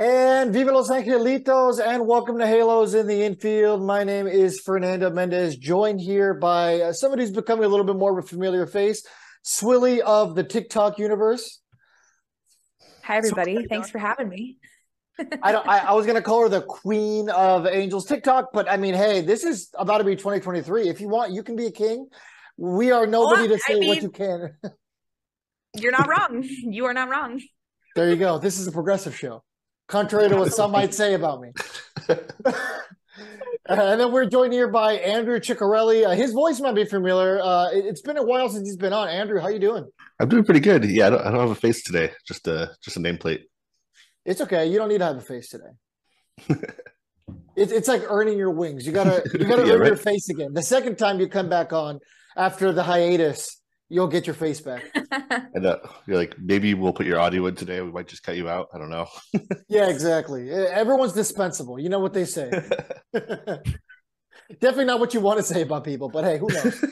And Viva Los Angelitos, and welcome to Halos in the Infield. My name is Fernando Mendez, joined here by uh, somebody who's becoming a little bit more of a familiar face, Swilly of the TikTok universe. Hi, everybody. Thanks for having me. I don't. I, I was going to call her the queen of Angels TikTok, but I mean, hey, this is about to be 2023. If you want, you can be a king. We are nobody Well, to say I mean- what you can. You're not wrong. You are not wrong. there you go. This is a progressive show, contrary to what some might say about me. and then we're joined here by Andrew Ciccarelli. Uh, his voice might be familiar. Uh, it, has been a while since he's been on. Andrew, how you doing? I'm doing pretty good. Yeah, I don't, I don't have a face today. Just a just a nameplate. It's okay. You don't need to have a face today. It's it's like earning your wings. You gotta you gotta Yeah, earn your face again. The second time you come back on after the hiatus, you'll get your face back. And uh, you're like, maybe we'll put your audio in today. We might just cut you out. I don't know. Yeah, exactly. Everyone's dispensable. You know what they say. Definitely not what you want to say about people, but hey, who knows?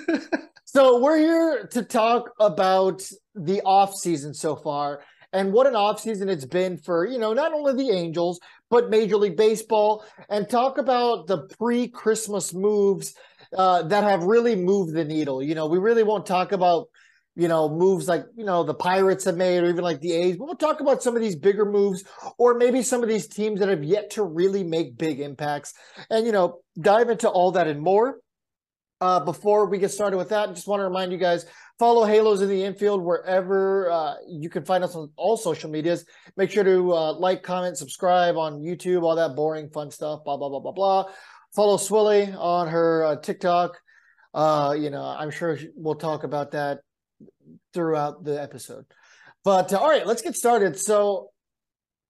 So we're here to talk about the off season so far and what an off season it's been for, you know, not only the Angels, but Major League Baseball and talk about the pre-Christmas moves uh, that have really moved the needle. You know, we really won't talk about, you know, moves like, you know, the Pirates have made or even like the A's, but we'll talk about some of these bigger moves or maybe some of these teams that have yet to really make big impacts and, you know, dive into all that and more. Uh, before we get started with that, I just want to remind you guys follow Halos in the Infield wherever uh, you can find us on all social medias. Make sure to uh, like, comment, subscribe on YouTube, all that boring, fun stuff, blah, blah, blah, blah, blah. Follow Swilly on her uh, TikTok. Uh, you know, I'm sure we'll talk about that throughout the episode. But uh, all right, let's get started. So,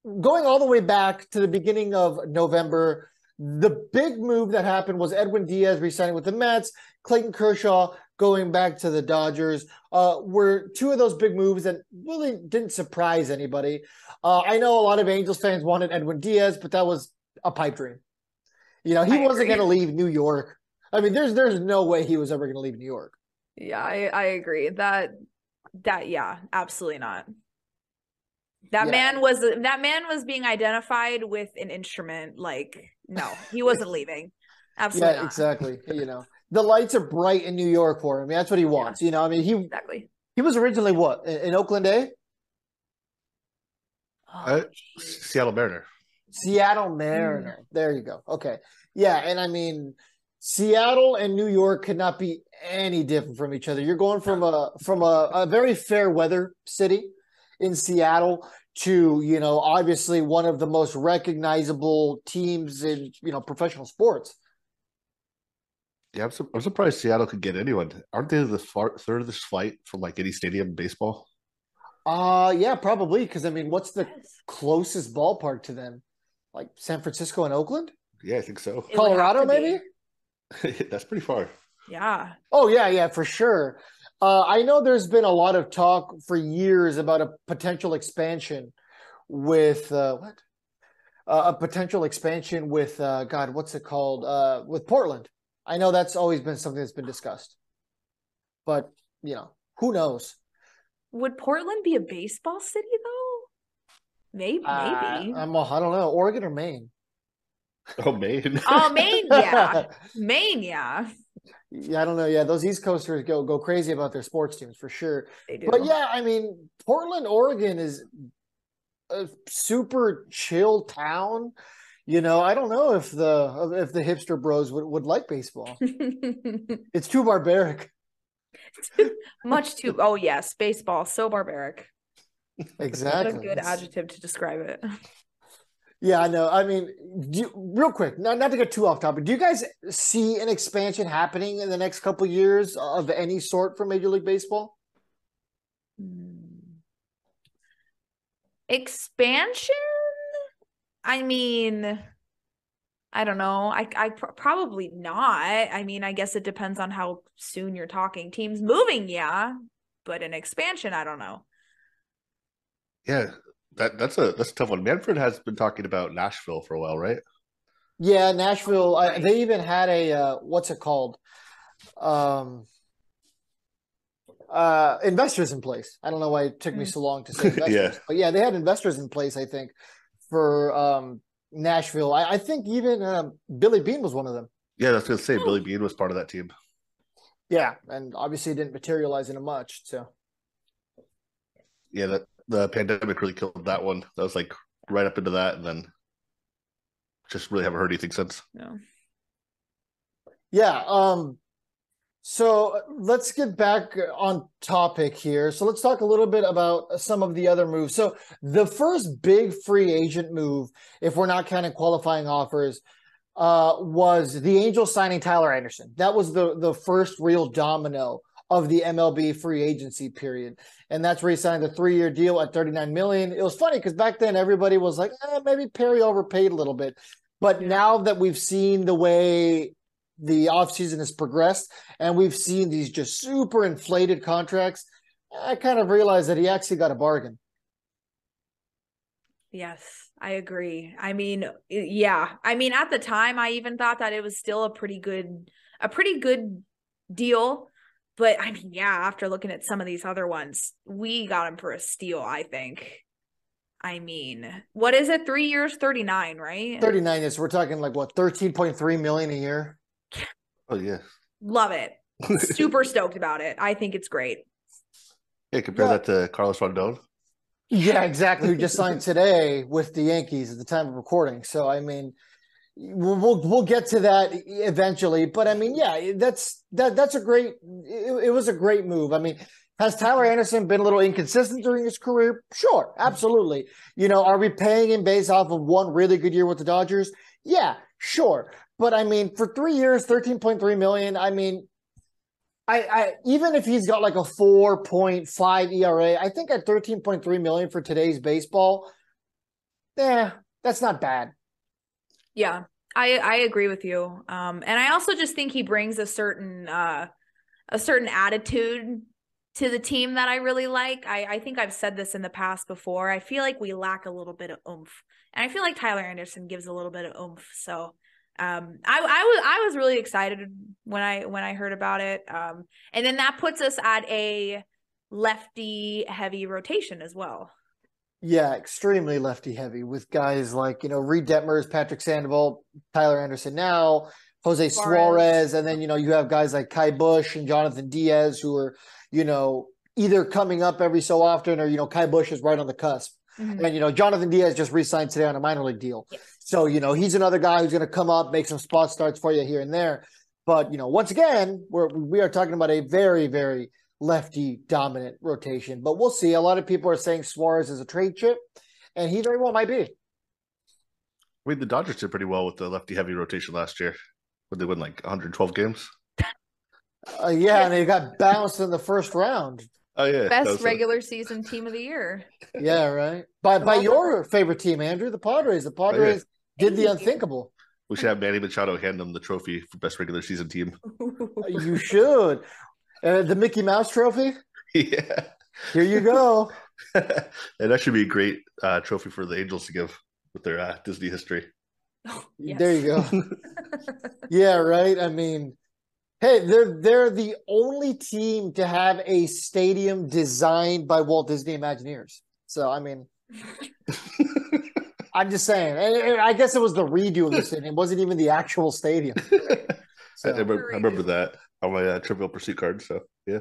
going all the way back to the beginning of November, the big move that happened was Edwin Diaz resigning with the Mets, Clayton Kershaw going back to the Dodgers. Uh, were two of those big moves that really didn't surprise anybody. Uh, I know a lot of Angels fans wanted Edwin Diaz, but that was a pipe dream. You know, he I wasn't going to leave New York. I mean, there's there's no way he was ever going to leave New York. Yeah, I, I agree. That that yeah, absolutely not. That Yeah. man was that man was being identified with an instrument. Like, no, he wasn't leaving. Absolutely yeah, not. exactly. You know, the lights are bright in New York for him. I mean, that's what he wants. You know, I mean, he Exactly. he was originally what in, in Oakland, eh? Oh, Uh. Seattle Mariner. Seattle Mariner. There you go. Okay. Yeah, and I mean Seattle and New York could not be any different from each other. You're going from a from a, a very fair weather city in Seattle to, you know, obviously one of the most recognizable teams in, you know, professional sports. Yeah, I'm, su- I'm surprised Seattle could get anyone. Aren't they the far, furthest flight from like any stadium in baseball? Uh yeah, probably because I mean, what's the closest ballpark to them? Like San Francisco and Oakland? Yeah, I think so. It Colorado maybe? That's pretty far. Yeah. Oh yeah, yeah, for sure. Uh, I know there's been a lot of talk for years about a potential expansion with uh, what? Uh, a potential expansion with uh, God, what's it called? Uh, with Portland. I know that's always been something that's been discussed, but you know, who knows? Would Portland be a baseball city though? Maybe. Uh, Maybe. I'm, I don't know, Oregon or Maine. Oh, Maine. oh, Maine. Yeah. Maine. Yeah. yeah, I don't know. Yeah, those East Coasters go go crazy about their sports teams for sure. They do. But yeah, I mean, Portland, Oregon is a super chill town. You know, I don't know if the if the hipster bros would, would like baseball. It's too barbaric. Much too. Oh yes, baseball. So barbaric. What Exactly. a good adjective to describe it. Yeah, I know. I mean, do you, real quick, not, not to get too off topic. Do you guys see an expansion happening in the next couple years of any sort for Major League Baseball? Hmm. Expansion? I mean, I don't know. I I pr- probably not. I mean, I guess it depends on how soon you're talking. Teams moving, yeah, but an expansion, I don't know. Yeah, that that's a that's a tough one. Manfred has been talking about Nashville for a while, right? Yeah, Nashville. I, they even had a uh, what's it called? Um, uh, investors in place. I don't know why it took me Mm. so long to say investors, Yeah. but yeah, they had investors in place. I think for um, Nashville. I, I think even um, Billy Bean was one of them. Yeah, that's gonna say Billy Bean was part of that team. Yeah, and obviously didn't materialize into much. So Yeah, that the pandemic really killed that one. That was like right up into that, and then just really haven't heard anything since. Yeah. yeah, um, so let's get back on topic here. So let's talk a little bit about some of the other moves. So the first big free agent move, if we're not counting qualifying offers, uh, was the Angels signing Tyler Anderson. That was the the first real domino of the MLB free agency period, and that's where he signed a three year deal at thirty nine million. It was funny because back then everybody was like, eh, maybe Perry overpaid a little bit, but now that we've seen the way the offseason has progressed and we've seen these just super inflated contracts, I kind of realized that he actually got a bargain. Yes, I agree. I mean, yeah. I mean, at the time I even thought that it was still a pretty good a pretty good deal. But I mean, yeah, after looking at some of these other ones, we got him for a steal, I think. I mean, what is it? 3 years 39, right? 39 is we're talking like what 13.3 million a year. Oh yeah, Love it. Super stoked about it. I think it's great. yeah. Compare Yeah. that to Carlos Rondon. Yeah, exactly. Who just signed today with the Yankees at the time of recording. So I mean, we'll we'll, get to that eventually. But I mean, yeah, that's that that's a great. It, it was a great move. I mean, has Tyler Anderson been a little inconsistent during his career? Sure, absolutely. You know, are we paying him based off of one really good year with the Dodgers? Yeah, sure. But I mean, for three years, thirteen point three million. I mean, I, I even if he's got like a 4.5 ERA, I think at 13.3 million for today's baseball, yeah, that's not bad. Yeah, I I agree with you. Um, and I also just think he brings a certain uh a certain attitude to the team that I really like. I I think I've said this in the past before. I feel like we lack a little bit of oomph, and I feel like Tyler Anderson gives a little bit of oomph. So. Um, I, I was I was really excited when I when I heard about it. Um, and then that puts us at a lefty heavy rotation as well. Yeah, extremely lefty heavy with guys like, you know, Reid Detmers, Patrick Sandoval, Tyler Anderson now, Jose Suarez. Suarez. and then, you know, you have guys like Ky Bush and Jhonathan Diaz who are, you know, either coming up every so often or, you know, Ky Bush is right on the cusp. Mhm. And, you know, Jhonathan Diaz just re signed today on a minor league deal. Yes. So, you know, he's another guy who's going to come up, make some spot starts for you here and there. But, you know, once again, we're, we are talking about a very, very lefty dominant rotation. But we'll see. A lot of people are saying Suarez is a trade chip, and he very well might be. I mean, the Dodgers did pretty well with the lefty heavy rotation last year. Would they win like 112 games? Uh, yeah, and they got bounced in the first round. Oh yeah, Best was a- regular season team of the year. Yeah, right. By by your favorite team, Andrew, the Padres. The Padres did the unthinkable. we should have Manny Machado hand them the trophy for best regular season team. You should. Uh, the Mickey Mouse Trophy. yeah, Here you go. and that should be a great uh, trophy for the Angels to give with their uh, Disney history. Yes. There you go. Yeah, right. I mean, hey, they're they're the only team to have a stadium designed by Walt Disney Imagineers. So I mean, I'm just saying. And- and I guess it was the redo of the stadium. It wasn't even the actual stadium. I, So, remember, I remember that on my uh, Trivial Pursuit card. So yeah,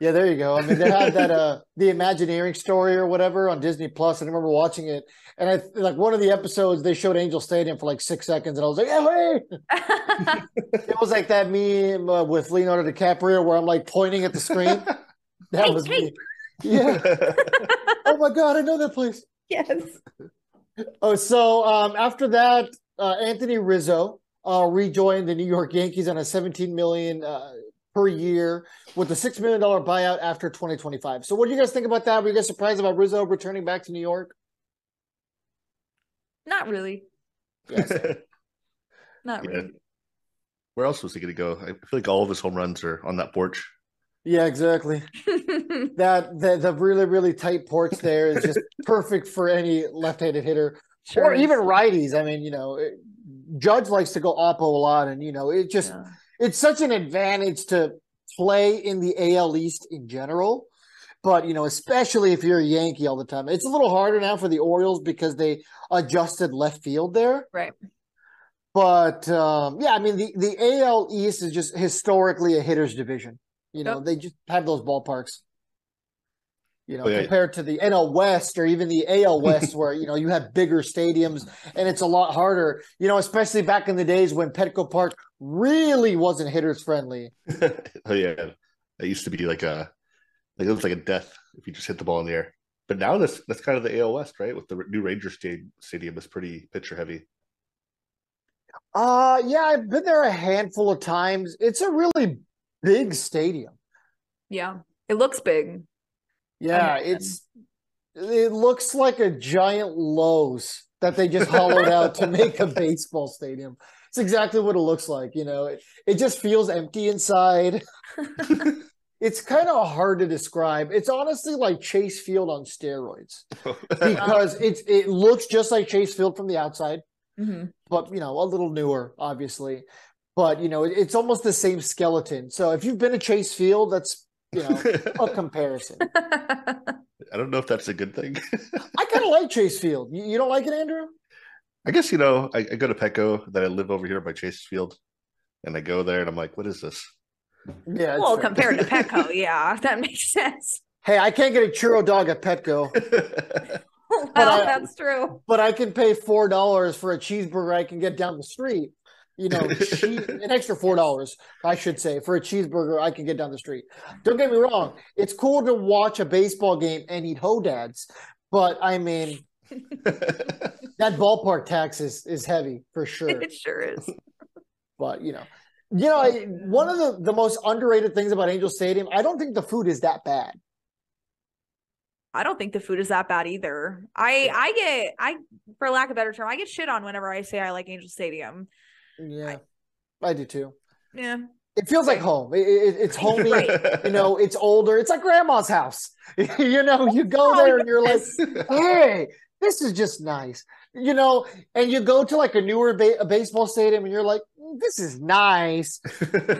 yeah, there you go. I mean, they had that uh the Imagineering story or whatever on Disney Plus. I remember watching it, and I like one of the episodes they showed Angel Stadium for like six seconds, and I was like, "Hey!" It was like that meme uh, with Leonardo DiCaprio where I'm like pointing at the screen. That Hey, was hey. me. Yeah. oh my god, I know that place. yes. Oh, so um, after that, uh, Anthony Rizzo uh, rejoined the New York Yankees on a 17 million uh, per year with a six million dollar buyout after 2025. So, what do you guys think about that? Were you guys surprised about Rizzo returning back to New York? Not really. Yes. Not Yeah. really. Where else was he going to go? I feel like all of his home runs are on that porch. yeah, exactly. That the the really really tight porch there is just perfect for any left-handed hitter Sure or is. even righties. I mean, you know, it, Judge likes to go oppo a lot, and you know, it just Yeah. it's such an advantage to play in the AL East in general But you know, especially if you're a Yankee all the time, it's a little harder now for the Orioles because they adjusted left field there. Right. But um, yeah, I mean the the AL East is just historically a hitter's division. You know, Yep. they just have those ballparks. You know, Oh, yeah. compared to the NL West or even the AL West, where you know you have bigger stadiums and it's a lot harder. You know, especially back in the days when Petco Park really wasn't hitters friendly. oh yeah, that used to be like a like it was like a death if you just hit the ball in the air. But now that's that's kind of the AL West, right? With the new Ranger stadium, stadium is pretty pitcher heavy. Uh yeah, I've been there a handful of times. It's a really big stadium. Yeah. It looks big. Yeah, it's it looks like a giant Lowe's that they just hollowed out to make a baseball stadium. It's exactly what it looks like, you know. It, it just feels empty inside. It's kind of hard to describe. It's honestly like Chase Field on steroids because it's it looks just like Chase Field from the outside, hmm but you know, a little newer, obviously. But you know, it- it's almost the same skeleton. So if you've been to Chase Field, that's you know a comparison. I don't know if that's a good thing. I kind of like Chase Field. You, you don't like it, Andrew? I guess you know I, I go to Petco, then I live over here by Chase Field, and I go there and I'm like, what is this? Yeah. well, fair. compared to Petco, yeah, that makes sense. Hey, I can't get a churro dog at Petco, well, I- that's true. but I can pay four dollars for a cheeseburger I can get down the street. You know, che- an extra four dollars, I should say, for a cheeseburger I can get down the street. Don't get me wrong; it's cool to watch a baseball game and eat hodads, but I mean that ballpark tax is is heavy for sure. It sure is. But you know, you know, I, one of the the most underrated things about Angel Stadium, I don't think the food is that bad. I don't think the food is that bad either. I I get I for lack of a better term, I get shit on whenever I say I like Angel Stadium. Yeah, I do too. Yeah. It feels like home. It, it, it's homey. Right. You know, it's older. It's like grandma's house. you know, you go Oh, there and you're like, hey, this is just nice. You know, and you go to like a newer ba- a baseball stadium and you're like, "Mm, this is nice,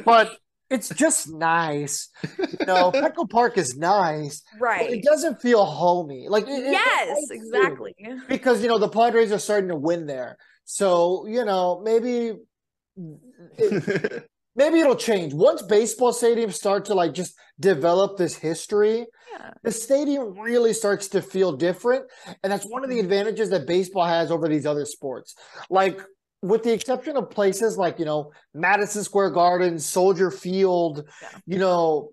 but it's just nice. You know, Petco Park is nice. Right. It doesn't feel homey. Like, it- yes, exactly. because you know the Padres are starting to win there. So you know maybe it, maybe it'll change once baseball stadiums start to like just develop this history. Yeah. The stadium really starts to feel different, and that's one of the mm-hmm. advantages that baseball has over these other sports. Like with the exception of places like you know Madison Square Garden, Soldier Field, Yeah. you know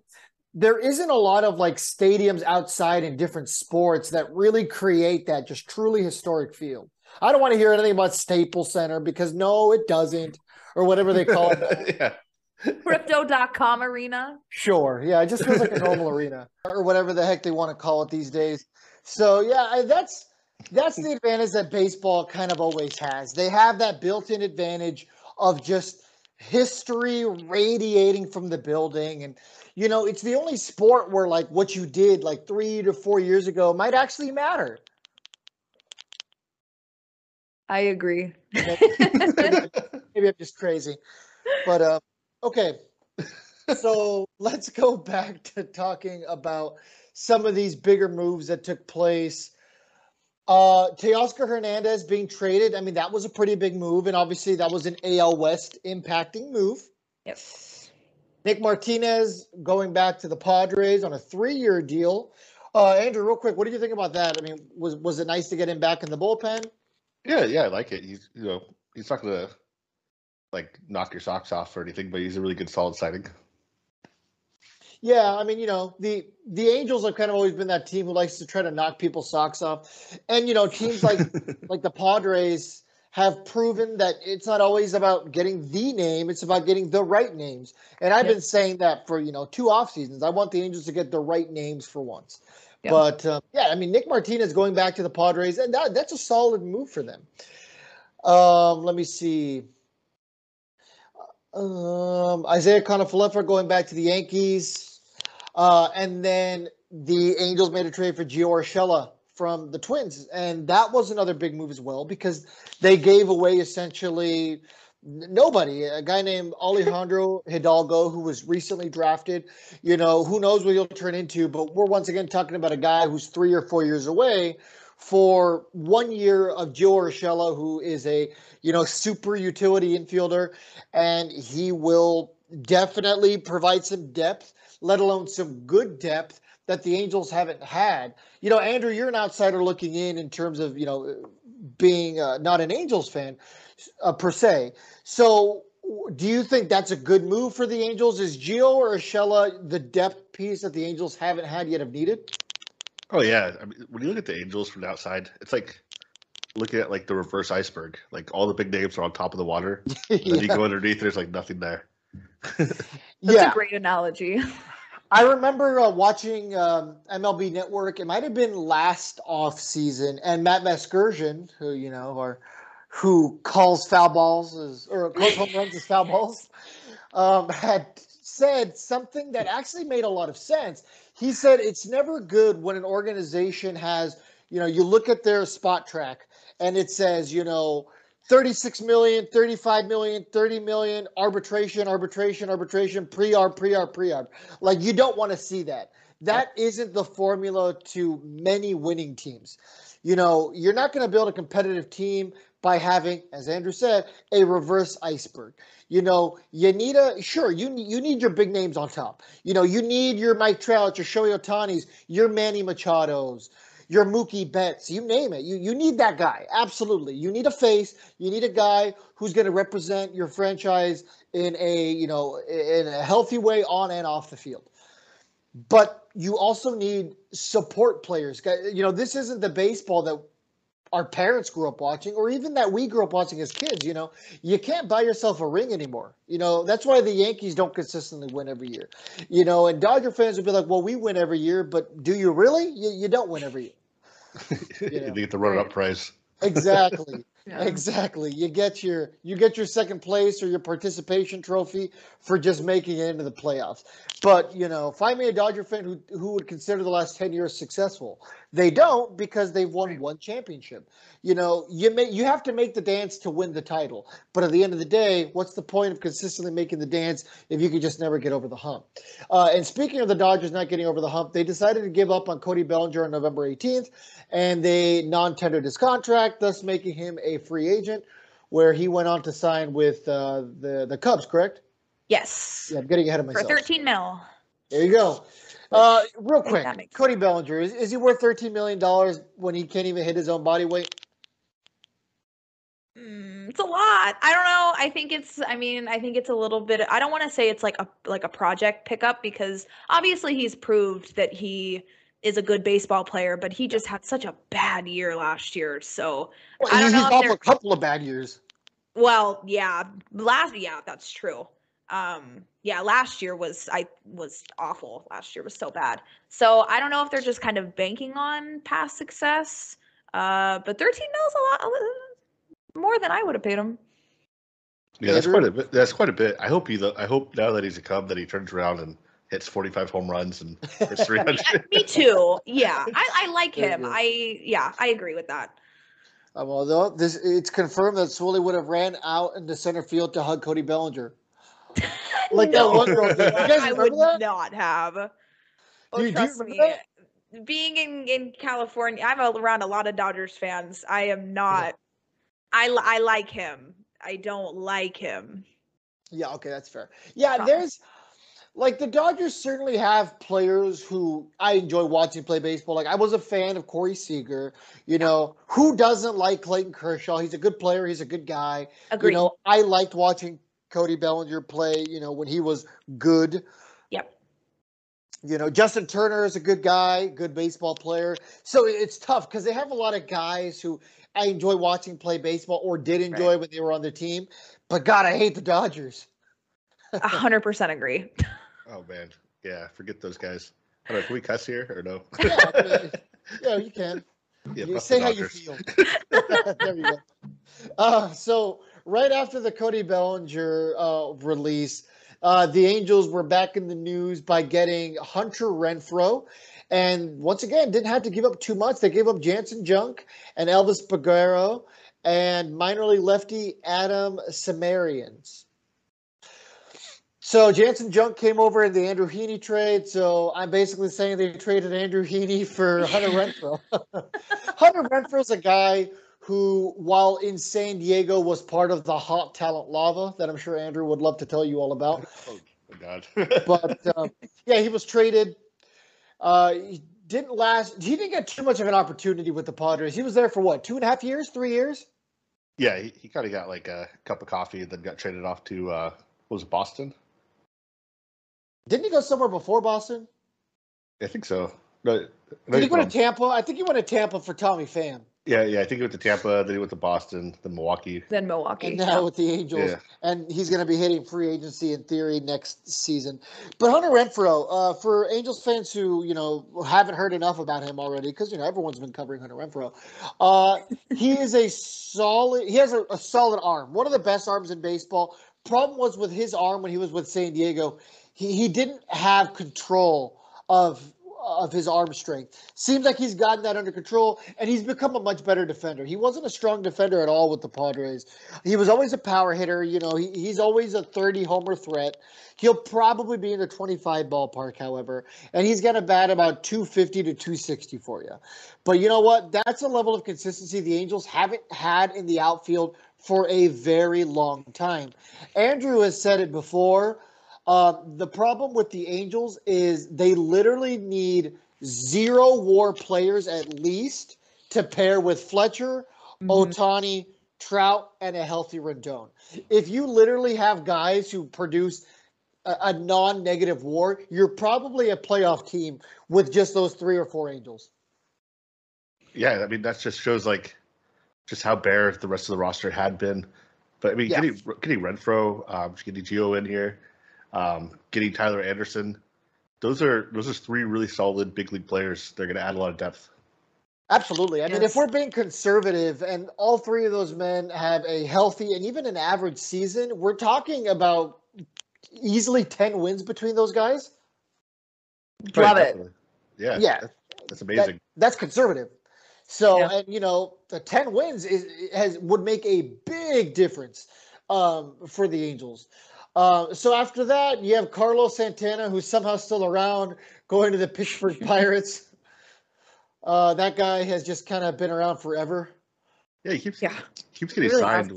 there isn't a lot of like stadiums outside in different sports that really create that just truly historic feel. I don't want to hear anything about Staples Center because no, it doesn't, or whatever they call it. yeah. Crypto.com arena. Sure, yeah, it just feels like a normal arena or whatever the heck they want to call it these days. So yeah, I- that's that's the advantage that baseball kind of always has. They have that built-in advantage of just history radiating from the building and you know it's the only sport where like what you did like three to four years ago might actually matter I agree. maybe i'm just crazy but uh okay so let's go back to talking about some of these bigger moves that took place uh teoscar hernandez being traded i mean that was a pretty big move and obviously that was an al west impacting move Yep. Nick Martinez going back to the Padres on a three-year deal. Uh, Andrew, real quick, what did you think about that? I mean, was was it nice to get him back in the bullpen? Yeah, yeah, I like it. He's you know he's not gonna like knock your socks off or anything, but he's a really good solid signing. Yeah, I mean, you know, the the Angels have kind of always been that team who likes to try to knock people's socks off, and you know, teams like like the Padres have proven that it's not always about getting the name; it's about getting the right names. And I've Yeah. been saying that for you know two off seasons. I want the Angels to get the right names for once. But uh, yeah, I mean, Nick Martinez going back to the Padres, and that, that's a solid move for them. Um, let me see. Um, Isiah Kiner-Falefa going back to the Yankees, uh, and then the Angels made a trade for Gio Urshela from the Twins, and that was another big move as well because they gave away essentially nobody. A guy named Alejandro Hidalgo, who was recently drafted. You know, who knows what he'll turn into? But we're once again talking about a guy who's three or four years away for one year of Gio Urshela, who is a you know super utility infielder, and he will definitely provide some depth, let alone some good depth that the Angels haven't had. You know, Andrew, you're an outsider looking in in terms of you know being uh, not an Angels fan uh, per se. So, do you think that's a good move for the Angels? Is Gio or Urshela the depth piece that the Angels haven't had yet have needed? Oh yeah, I mean, when you look at the Angels from the outside, it's like looking at like the reverse iceberg. Like all the big names are on top of the water, and then you go underneath. There's like nothing there. That's yeah, a great analogy. I remember uh, watching um, MLB Network. It might have been last off season, and Matt Vasgersian, who you know, or who calls foul balls as, or calls home runs as foul balls, um, had said something that actually made a lot of sense. He said it's never good when an organization has, you know, you look at their Spotrac and it says, you know, 36 million, 35 million, 30 million, arbitration, arbitration, arbitration, pre-arb, pre-arb, pre-arb. Like you don't want to see that. That isn't the formula to many winning teams. You know, you're not going to build a competitive team by having, as Andrew said, a reverse iceberg. You know, you need a sure you you need your big names on top. You know, you need your Mike Trout, your Shohei Ohtanis, your Manny Machado's, your Mookie Betts, you name it. You you need that guy. Absolutely. You need a face. You need a guy who's going to represent your franchise in a, you know, in a healthy way on and off the field. But you also need support players. You know, this isn't the baseball that our parents grew up watching or even that we grew up watching as kids you know? You can't buy yourself a ring anymore you know? That's why the yankees don't consistently win every year you know? And dodger fans would be like well we win every year but do you really? You, you don't win every year. You, know? you get the run-up prize. Exactly yeah. Exactly. You get your you get your second place or your participation trophy for just making it into the playoffs. But you know, find me a Dodger fan who who would consider the last ten years successful. They don't because they've won one championship. You know, you may you have to make the dance to win the title. But at the end of the day, what's the point of consistently making the dance if you could just never get over the hump? Uh, and speaking of the Dodgers not getting over the hump, they decided to give up on Cody Bellinger on November 18th, and they non-tendered his contract, thus making him a free agent. Where he went on to sign with uh, the the Cubs, correct? Yes. Yeah, I'm getting ahead of myself. For 13 mil. There you go. Uh, real quick, Cody Bellinger is, is he worth 13 million dollars when he can't even hit his own body weight? Mm, it's a lot. I don't know. I think it's. I mean, I think it's a little bit. I don't want to say it's like a like a project pickup because obviously he's proved that he is a good baseball player, but he just had such a bad year last year. So well, I don't he's know. He's a couple of bad years. Well, yeah, last yeah, that's true. Um, yeah, last year was I was awful. Last year was so bad. So I don't know if they're just kind of banking on past success. Uh, but 13 mil is a lot more than I would have paid him. Yeah, that's quite a bit. That's quite a bit. I hope he. I hope now that he's a Cub that he turns around and hits 45 home runs and hits 300. me too. Yeah, I, I like him. I yeah, I agree with that. Um, although this, it's confirmed that Swilly would have ran out into center field to hug Cody Bellinger. Like no. that one girl did. You guys I would that? not have. Oh, you, trust me. That? Being in, in California, I'm around a lot of Dodgers fans. I am not. I, I like him. I don't like him. Yeah, okay, that's fair. Yeah, there's like the Dodgers certainly have players who I enjoy watching play baseball. Like I was a fan of Corey Seager. You know, who doesn't like Clayton Kershaw? He's a good player. He's a good guy. Agreed. You know, I liked watching Cody Bellinger play. You know, when he was good. Yep. You know, Justin Turner is a good guy, good baseball player. So it's tough because they have a lot of guys who I enjoy watching play baseball or did enjoy right. when they were on the team. But God, I hate the Dodgers. A hundred percent agree. Oh man, yeah. Forget those guys. I don't Know, can we cuss here or no? yeah, you can. Yeah, you say how you feel. there you go. Uh, so right after the Cody Bellinger uh, release, uh, the Angels were back in the news by getting Hunter Renfroe. And once again, didn't have to give up too much. They gave up Janson Junk and Elvis Peguero and minor league lefty Adam Seminaris. So Janson Junk came over in the Andrew Heaney trade. So I'm basically saying they traded Andrew Heaney for Hunter Renfroe. Hunter Renfroe is a guy who, while in San Diego, was part of the hot talent lava that I'm sure Andrew would love to tell you all about. Oh my god. But um, yeah, he was traded. Uh, he didn't last. He didn't get too much of an opportunity with the Padres. He was there for what, two and a half years, three years? yeah, he, he kind of got like a cup of coffee and then got traded off to uh was it, Boston? Didn't he go somewhere before Boston? I think so. No, Did he go to Tampa? I think he went to Tampa for Tommy Pham. Yeah, yeah. I think he went to Tampa, then he went to Boston, then Milwaukee. Then Milwaukee. and now with the Angels, Yeah. and he's going to be hitting free agency in theory next season. But Hunter Renfroe, uh, for Angels fans who you know haven't heard enough about him already, because you know everyone's been covering Hunter Renfroe, uh, he is a solid. He has a, a solid arm, one of the best arms in baseball. Problem was with his arm when he was with San Diego, he, he didn't have control of of his arm strength. Seems like he's gotten that under control, and he's become a much better defender. He wasn't a strong defender at all with the Padres. He was always a power hitter. You know, he, he's always a 30 homer threat. He'll probably be in the 25 ballpark, however, and he's going to bat about 250 to 260 for you. But you know what? That's a level of consistency the Angels haven't had in the outfield for a very long time. Andrew has said it before. Uh, the problem with the Angels is they literally need zero war players at least to pair with Fletcher, Mhm. Ohtani, Trout, and a healthy Rendon. If you literally have guys who produce a, a non-negative WAR, you're probably a playoff team with just those three or four Angels. Yeah, I mean that just shows like just how bare the rest of the roster had been. But I mean, Yeah. getting getting Renfroe, um, getting Gio in here, um, getting Tyler Anderson, those are those are three really solid big league players. They're going to add a lot of depth. Absolutely. I mean, if we're being conservative and all three of those men have a healthy and even an average season, we're talking about easily 10 wins between those guys. Love it. definitely. Yeah, Yeah. that's, that's amazing. That's conservative. So, Yeah. and you know, the 10 wins is has would make a big difference um, for the Angels. Uh, so after that, you have Carlos Santana, who's somehow still around, going to the Pittsburgh Pirates. Uh, that guy has just kind of been around forever. yeah, he keeps Yeah. keeps getting Really signed.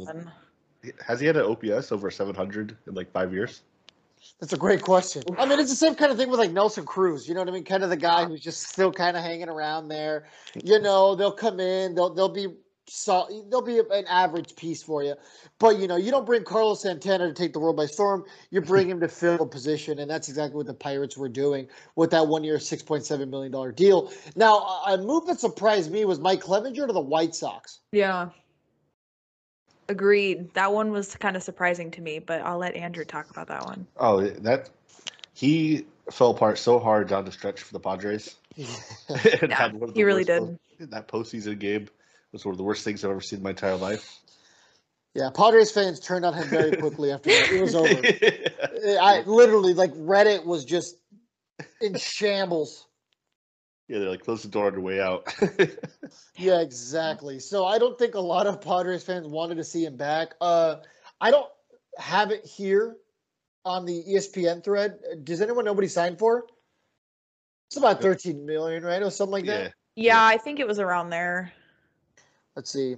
has has he had an OPS over 700 in like five years? That's a great question. I mean, it's the same kind of thing with like Nelson Cruz. You know what I mean? Kind of the guy who's just still kind of hanging around there. You know, they'll come in, they'll they'll be so they'll be an average piece for you. But you know, you don't bring Carlos Santana to take the world by storm. You bring him to fill a position, and that's exactly what the Pirates were doing with that one-year, six point seven million dollar deal. Now, a a move that surprised me was Mike Clevinger to the White Sox. Yeah. Agreed. That one was kind of surprising to me, but I'll let Andrew talk about that one. Oh, that he fell apart so hard down the stretch for the Padres. Yeah, had one of he really worst did. post- that postseason game was one of the worst things I've ever seen in my entire life. yeah, Padres fans turned on him very quickly after that. It was over. I literally like Reddit was just in shambles. Yeah, they're like closed the door on their way out. Yeah, exactly. So I don't think a lot of Padres fans wanted to see him back. Uh, I don't have it here on the ESPN thread. Does anyone know what he signed for? It's about 13 million, right? Or something like yeah, that. Yeah, I think it was around there. Let's see.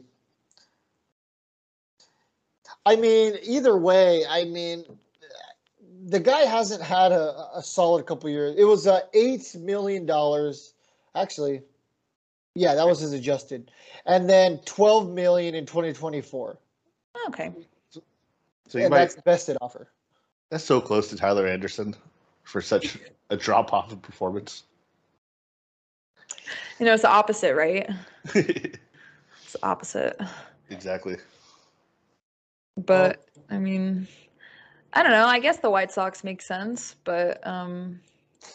I mean, either way, I mean, the guy hasn't had a, a solid couple years. It was uh, eight million dollars, actually. Yeah, that was his adjusted, and then twelve million in twenty twenty four, Okay. so you and might, that's the bested offer. that's so close to Tyler Anderson for such a drop off of performance. You know, it's the opposite, right? It's opposite. exactly. But I mean, I don't know. I guess the White Sox make sense, but um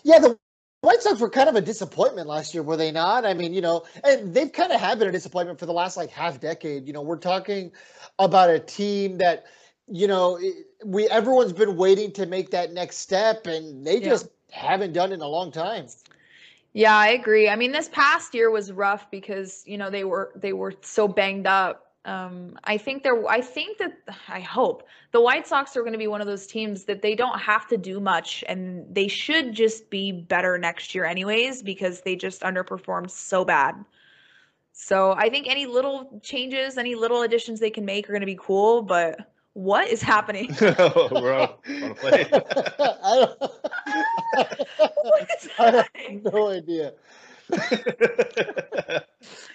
Yeah, the White Sox were kind of a disappointment last year, were they not? I mean, you know, and they've kind of have been a disappointment for the last like half decade. You know, we're talking about a team that, you know, we everyone's been waiting to make that next step, and they Yeah. just haven't done it in a long time. Yeah, I agree. I mean, this past year was rough because, you know, they were they were so banged up Um, I think they're. I think that I hope the White Sox are going to be one of those teams that they don't have to do much, and they should just be better next year, anyways, because they just underperformed so bad. So I think any little changes, any little additions they can make are going to be cool. But what is happening? We're on, on a plane. I, don't, What is I have no idea.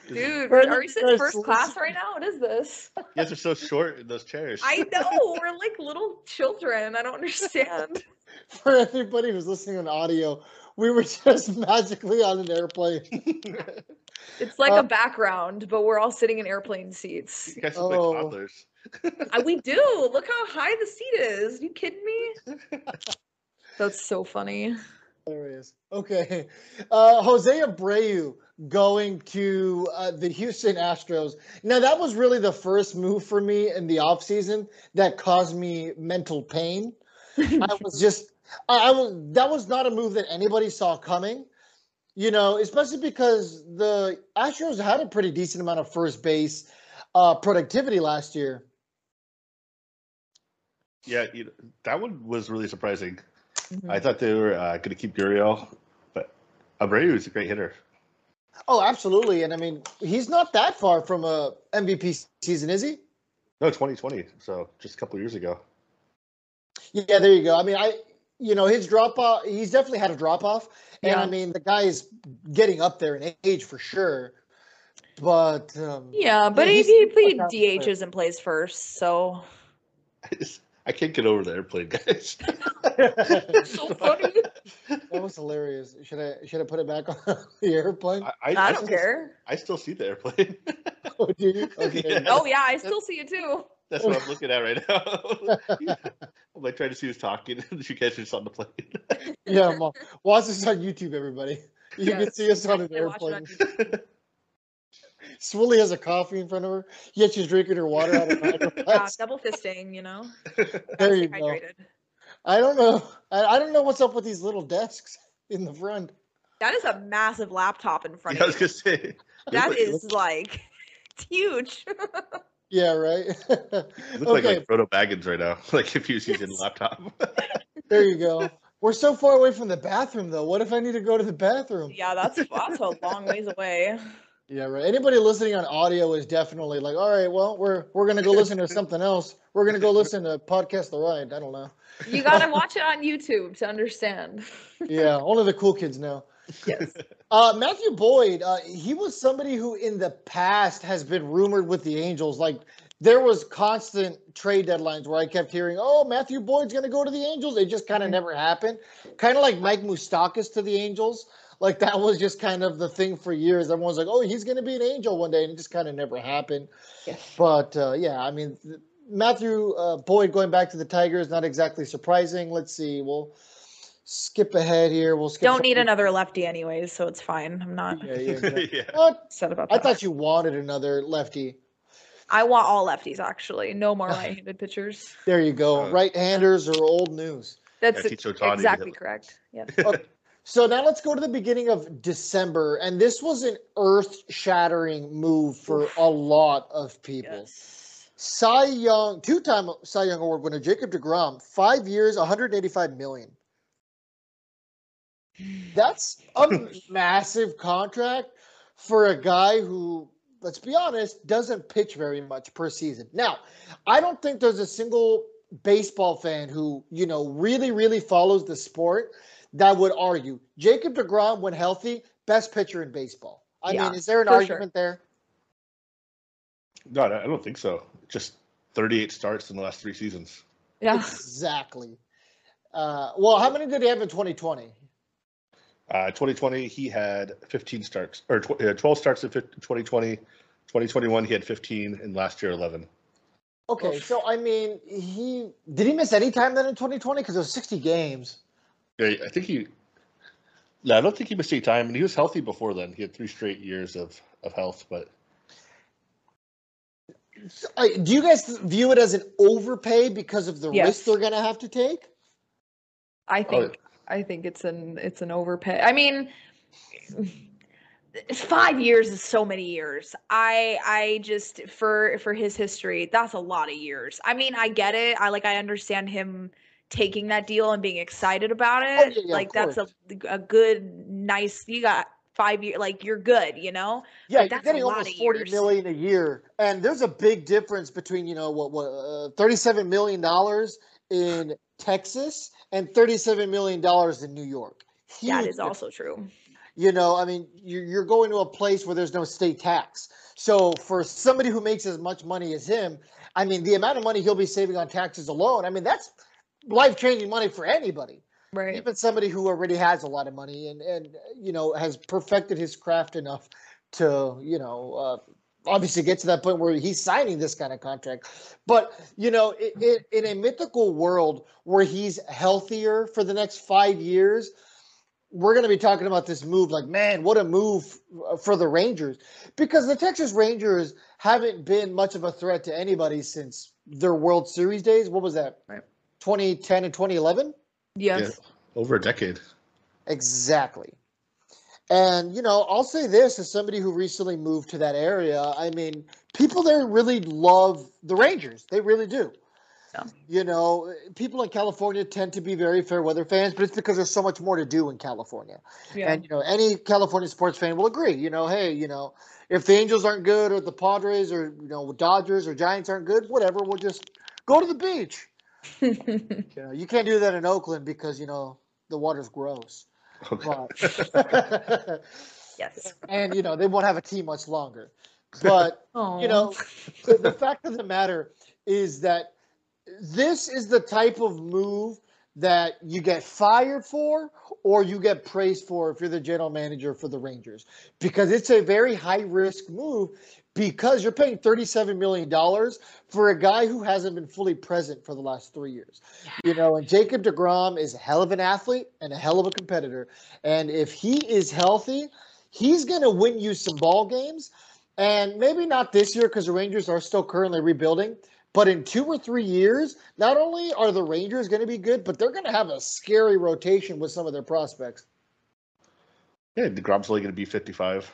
Dude, We're are we the sitting first first class right now? What is this? You guys are so short in those chairs. I know we're like little children. I don't understand. For everybody who's listening on audio, we were just magically on an airplane. It's like Uh, a background, but we're all sitting in airplane seats. You guys look Oh. like toddlers. We do. Look how high the seat is. you kidding me? That's so funny. Hilarious. Okay. Uh, Jose Abreu going to uh, the Houston Astros. Now, that was really the first move for me in the offseason that caused me mental pain. I was just, I, I was, that was not a move that anybody saw coming, you know, especially because the Astros had a pretty decent amount of first base uh, productivity last year. Yeah, you know, that one was really surprising. Mhm. I thought they were uh, going to keep Gurriel, but Abreu is a great hitter. Oh, absolutely. And I mean, he's not that far from a MVP season, is he? No, 2020, so just a couple years ago. Yeah, there you go. I mean, I, you know, his drop off, he's definitely had a drop off. And I mean, the guy is getting up there in age for sure. But, um, Yeah, but Yeah, he, he's- he he's played like that player. DHs and plays first, so I, can't get over the airplane, guys. that so funny. That was hilarious. Should I should I put it back on the airplane? I, I, don't still, care. I still see the airplane. Oh, do you? Okay. Yeah. Oh yeah, I still see it too. That's what I'm looking at right now. I'm like trying to see who's talking. you guys are just on the plane. Yeah, Mom. watch this on YouTube, everybody. You can see us on an I watch it on airplane. YouTube. Swilly has a coffee in front of her. Yet she's drinking her water out of a Yeah, glass. double fisting, you know. There you go. I don't know. I, I don't know what's up with these little desks in the front. That is a massive laptop in front Yeah, I of was you. gonna say. That look, is like it's huge. Yeah, right. You look like, okay, like Frodo Baggins right now. Like if he was using a laptop. there you go. We're so far away from the bathroom, though. What if I need to go to the bathroom? yeah, that's that's a long ways away. Yeah, right. Anybody listening on audio is definitely like, all right, well, we're we're gonna go listen to something else. We're gonna go listen to podcast the ride. I don't know. You gotta watch it on YouTube to understand. Yeah, only the cool kids know. Yes. Uh, Matthew Boyd, uh, he was somebody who in the past has been rumored with the Angels. Like there was constant trade deadlines where I kept hearing, "Oh, Matthew Boyd's going to go to the Angels." It just kind of Mhm. never happened. Kind of like Mike Moustakas to the Angels. Like that was just kind of the thing for years. Everyone's like, "Oh, he's going to be an Angel one day," and it just kind of never happened. Yes. But uh, yeah, I mean, th- Matthew uh, Boyd going back to the Tigers not exactly surprising. Let's see. We'll skip ahead here. We'll skip. Don't need some- another lefty anyways, so it's fine. I'm not Yeah, yeah, exactly. yeah. What? upset about that. I thought you wanted another lefty. I want all lefties actually. No more right-handed pitchers. There you go. Uh, Right-handers are old news. That's teach exactly correct. Yes. So now let's go to the beginning of December, and this was an earth-shattering move for a lot of people. yes. Cy Young, two-time Cy Young Award winner Jacob Degrom, five years, 185 million. That's a massive contract for a guy who, let's be honest, doesn't pitch very much per season. Now, I don't think there's a single baseball fan who, you know, really, really follows the sport that would argue Jacob DeGrom, when healthy, best pitcher in baseball. I Yeah, mean, is there an for sure. argument there? No, I don't think so. Just 38 starts in the last three seasons. Yeah. Exactly. Uh, well, how many did he have in 2020? Uh, 2020, he had 15 starts, or tw- uh, 12 starts in fif- 2020. 2021, he had 15, and last year 11. Okay, so I mean, he did he miss any time then in 2020 because it was 60 games. Yeah, I think he. No, I don't think he missed any time, and he was healthy before then. He had three straight years of, of health, but do you guys view it as an overpay because of the risk they're going to have to take? I Oh, think I think it's an it's an overpay. I mean, five years is so many years. I I just for for his history, that's a lot of years. I mean, I get it. I like I understand him taking that deal and being excited about Oh, it. yeah, yeah, like that's a a good nice you got five years like you're good, you know? Yeah, you're getting lot almost of forty million a year, and there's a big difference between you know what what uh, thirty-seven million dollars in Texas and thirty-seven million dollars in New York. That Huge is also true. You know, I mean, you're, you're going to a place where there's no state tax. So for somebody who makes as much money as him, I mean, the amount of money he'll be saving on taxes alone, I mean, that's life changing money for anybody. Right. Even somebody who already has a lot of money and, and you know, has perfected his craft enough to, you know, uh, obviously get to that point where he's signing this kind of contract. But, you know, i i in a mythical world where he's healthier for the next five years, we're going to be talking about this move like, man, what a move for the Rangers. Because the Texas Rangers haven't been much of a threat to anybody since their World Series days. What was that? Right. 2010 and 2011? Yes. Over a decade. Exactly. And, you know, I'll say this as somebody who recently moved to that area. I mean, people there really love the Rangers. They really do. Yeah. You know, people in California tend to be very fair weather fans, but it's because there's so much more to do in California. Yeah. And, you know, any California sports fan will agree, you know, hey, you know, if the Angels aren't good or the Padres or, you know, Dodgers or Giants aren't good, whatever, we'll just go to the beach. You know, you can't do that in Oakland because, you know, the water's gross. Okay. But yes. and you know they won't have a team much longer. But you know, the, the fact of the matter is that this is the type of move that you get fired for or you get praised for if you're the general manager for the Rangers because it's a very high risk move because you're paying 37 million dollars for a guy who hasn't been fully present for the last 3 years. You know, and Jacob DeGrom is a hell of an athlete and a hell of a competitor and if he is healthy, he's going to win you some ball games and maybe not this year because the Rangers are still currently rebuilding. But in two or three years, not only are the Rangers going to be good, but they're going to have a scary rotation with some of their prospects. Yeah, DeGrom's only going to be 55.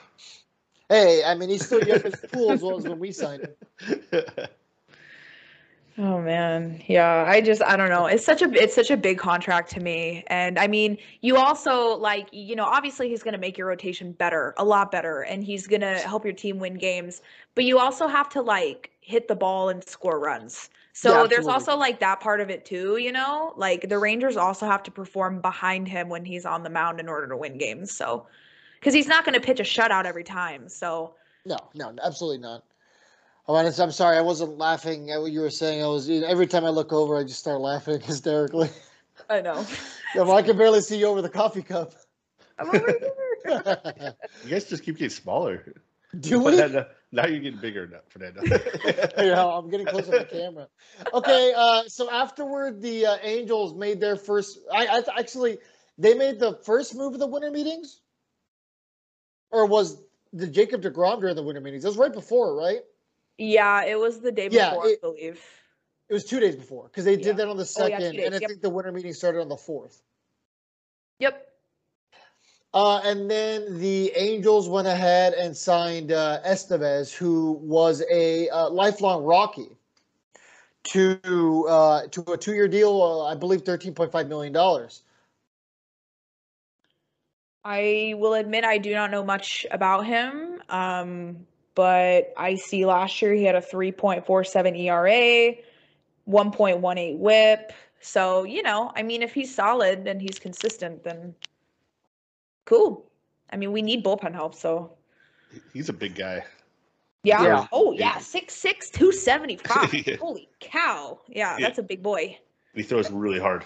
Hey, I mean, he's still young as a fool as well as when we signed him. Oh man, yeah. I just I don't know. It's such a it's such a big contract to me, and I mean, you also like you know obviously he's gonna make your rotation better, a lot better, and he's gonna help your team win games. But you also have to like hit the ball and score runs. So Yeah, there's also like that part of it too, you know. Like the Rangers also have to perform behind him when he's on the mound in order to win games. So because he's not gonna pitch a shutout every time. So No, no, absolutely not. And it's- I'm sorry, I wasn't laughing at what you were saying. I was every time I look over, I just start laughing hysterically. I know. Yeah, well, I can barely see you over the coffee cup. I'm over here. you guys just keep getting smaller. Do we? Fernando, now you're getting bigger, now, Fernando. yeah, I'm getting closer to the camera. Okay, uh, so afterward, the uh, Angels made their first. I, I actually they made the first move of the winter meetings, or was the Jacob Degrom during the winter meetings? It was right before, right? Yeah, it was the day Yeah, before, it- I believe. It was two days before because they Yeah. did that on the Oh, yeah, two second, and I yep. think the winter meeting started on the fourth. Yep. Uh, and then the Angels went ahead and signed uh, Estevez, who was a uh, lifelong Rocky, to uh, to a two-year deal. Uh, I believe thirteen point five million dollars. I will admit I do not know much about him. Um, but I see last year he had a 3.47 ERA, 1.18 whip. So, you know, I mean, if he's solid and he's consistent, then cool. I mean, we need bullpen help. So, He's a big guy. yeah. Yeah. Oh, Yeah. yeah. 6'6, 275. Yeah. Holy cow. Yeah, Yeah. that's a big boy. He throws really hard.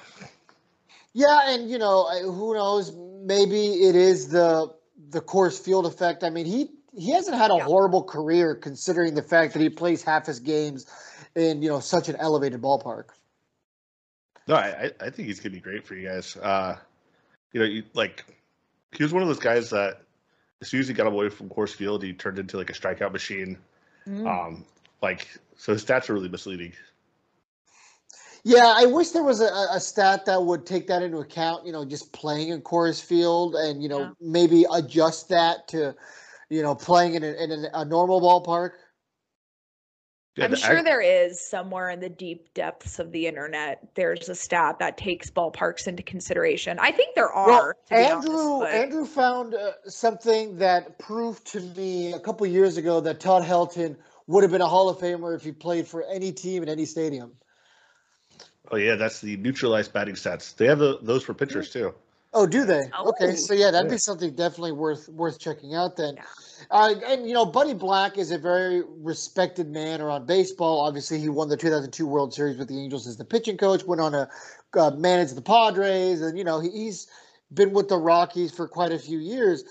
Yeah, and you know, who knows? Maybe it is the the Coors Field effect. I mean, he he hasn't had a Yeah. horrible career considering the fact that he plays half his games in you know such an elevated ballpark. No, I, I- I think he's gonna be great for you guys. Uh, you know, you, like he was one of those guys that as soon as he got away from Coors Field, he turned into like a strikeout machine. Mm. Um, like so his stats are really misleading. Yeah, I wish there was a, a stat that would take that into account. You know, just playing in Coors Field, and you know Yeah. maybe adjust that to, you know, playing in, a, in a, a normal ballpark. Yeah, I'm sure ag- there is somewhere in the deep depths of the internet. There's a stat that takes ballparks into consideration. I think there are. Well, to be Andrew honest, but- Andrew found uh, something that proved to me a couple years ago that Todd Helton would have been a Hall of Famer if he played for any team in any stadium. Oh yeah, that's the neutralized batting stats. They have the, those for pitchers too. Oh, do they? Okay, Oh. so yeah, that'd be something definitely worth worth checking out then. Uh, and you know, Buddy Black is a very respected man around baseball. Obviously, he won the 2002 World Series with the Angels as the pitching coach. Went on to uh, manage the Padres, and you know, he, he's been with the Rockies for quite a few years.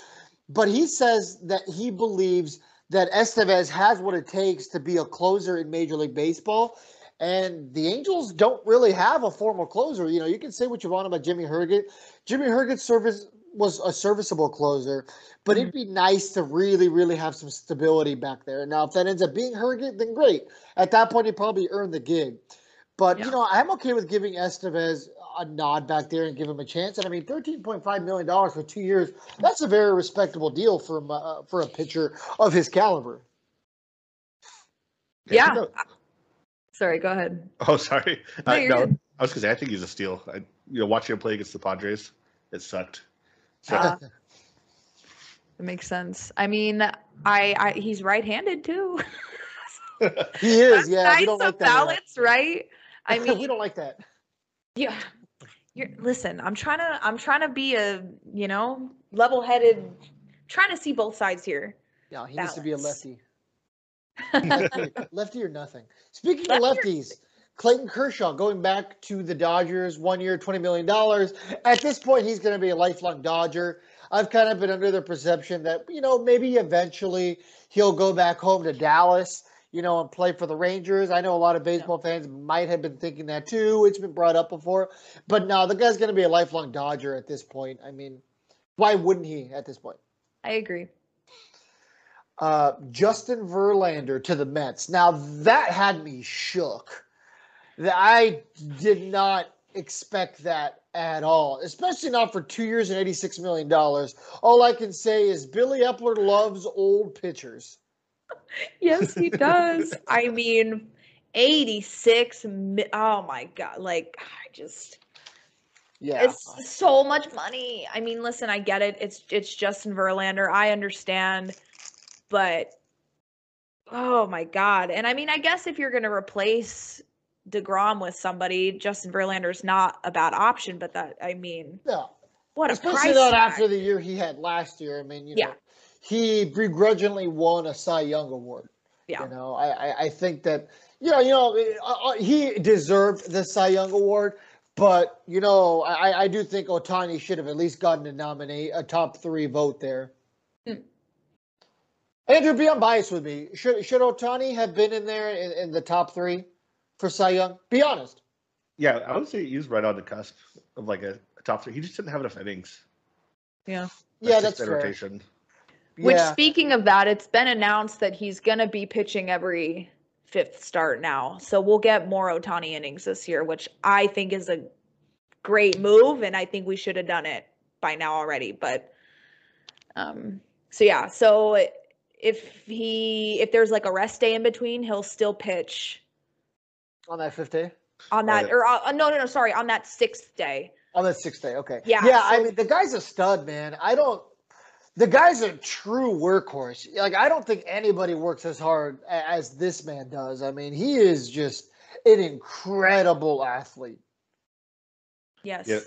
But he says that he believes that Estevez has what it takes to be a closer in Major League Baseball. And the Angels don't really have a formal closer. You know, you can say what you want about Jimmy Herget. Jimmy Herget's service was a serviceable closer, but it'd be nice to really, really have some stability back there. Now, if that ends up being Herget, then great. At that point, he probably earned the gig. But you know, I'm okay with giving Estevez a nod back there and give him a chance. And I mean, 13.5 million dollars for two years—that's a very respectable deal for uh, for a pitcher of his caliber. Yeah. Think that- Sorry, go ahead. Oh, sorry. No, Uh, you're no, good. I was gonna say I think he's a steal. I, you know, watching him play against the Padres, it sucked. So, Uh, It makes sense. I mean, I, I he's right-handed too. He is, yeah. nice we don't of like that. at balance, right? I mean, we don't like that. yeah. You're listen. I'm trying to. I'm trying to be a you know level-headed. Trying to see both sides here. Yeah, he needs to be a Balance. lefty. lefty, or nothing. Speaking Lefty of lefties, Clayton Kershaw going back to the Dodgers, one year, $20 million. At this point, he's going to be a lifelong Dodger. I've kind of been under the perception that, you know, maybe eventually he'll go back home to Dallas, you know, and play for the Rangers. I know a lot of baseball fans might have been thinking that too. It's been brought up before. But no, the guy's going to be a lifelong Dodger at this point. I mean, why wouldn't he at this point? I agree. Uh, Justin Verlander to the Mets. Now that had me shook. That I did not expect that at all, especially not for two years and eighty-six million dollars. All I can say is Billy Eppler loves old pitchers. Yes, he does. I mean, 86 mi- oh my god, like I just Yeah, it's so much money. I mean, listen, I get it. It's it's Justin Verlander. I understand. But oh my god. And I mean, I guess if you're going to replace DeGrom with somebody, Justin Verlander's not a bad option, but that I mean, yeah. what a Especially not tag. after the year he had last year. I mean, you know, Yeah. he begrudgingly won a Cy Young award. Yeah. You know, I, I, I think that, you know, you know, uh, uh, he deserved the Cy Young award, but you know, I, I do think Ohtani should have at least gotten to nominate a top three vote there. Andrew, be unbiased with me. Should should Ohtani have been in there in, in the top three for Cy Young? Be honest. yeah, I would say he was right on the cusp of like a, a top three. He just didn't have enough innings. Yeah. yeah, that's that's fair. rotation. Which, yeah. speaking of that, it's been announced that he's going to be pitching every fifth start now. So we'll get more Ohtani innings this year, which I think is a great move. And I think we should have done it by now already. But, um, so yeah. So if he, if there's like a rest day in between, he'll still pitch on that fifth day. on that, yeah. or uh, no, no, no, sorry, on that sixth day. On that sixth day, okay. Yeah, Yeah, I mean the guy's a stud, man. I don't the guy's a true workhorse. Like I don't think anybody works as hard as this man does. I mean, he is just an incredible athlete. Yes. Yeah.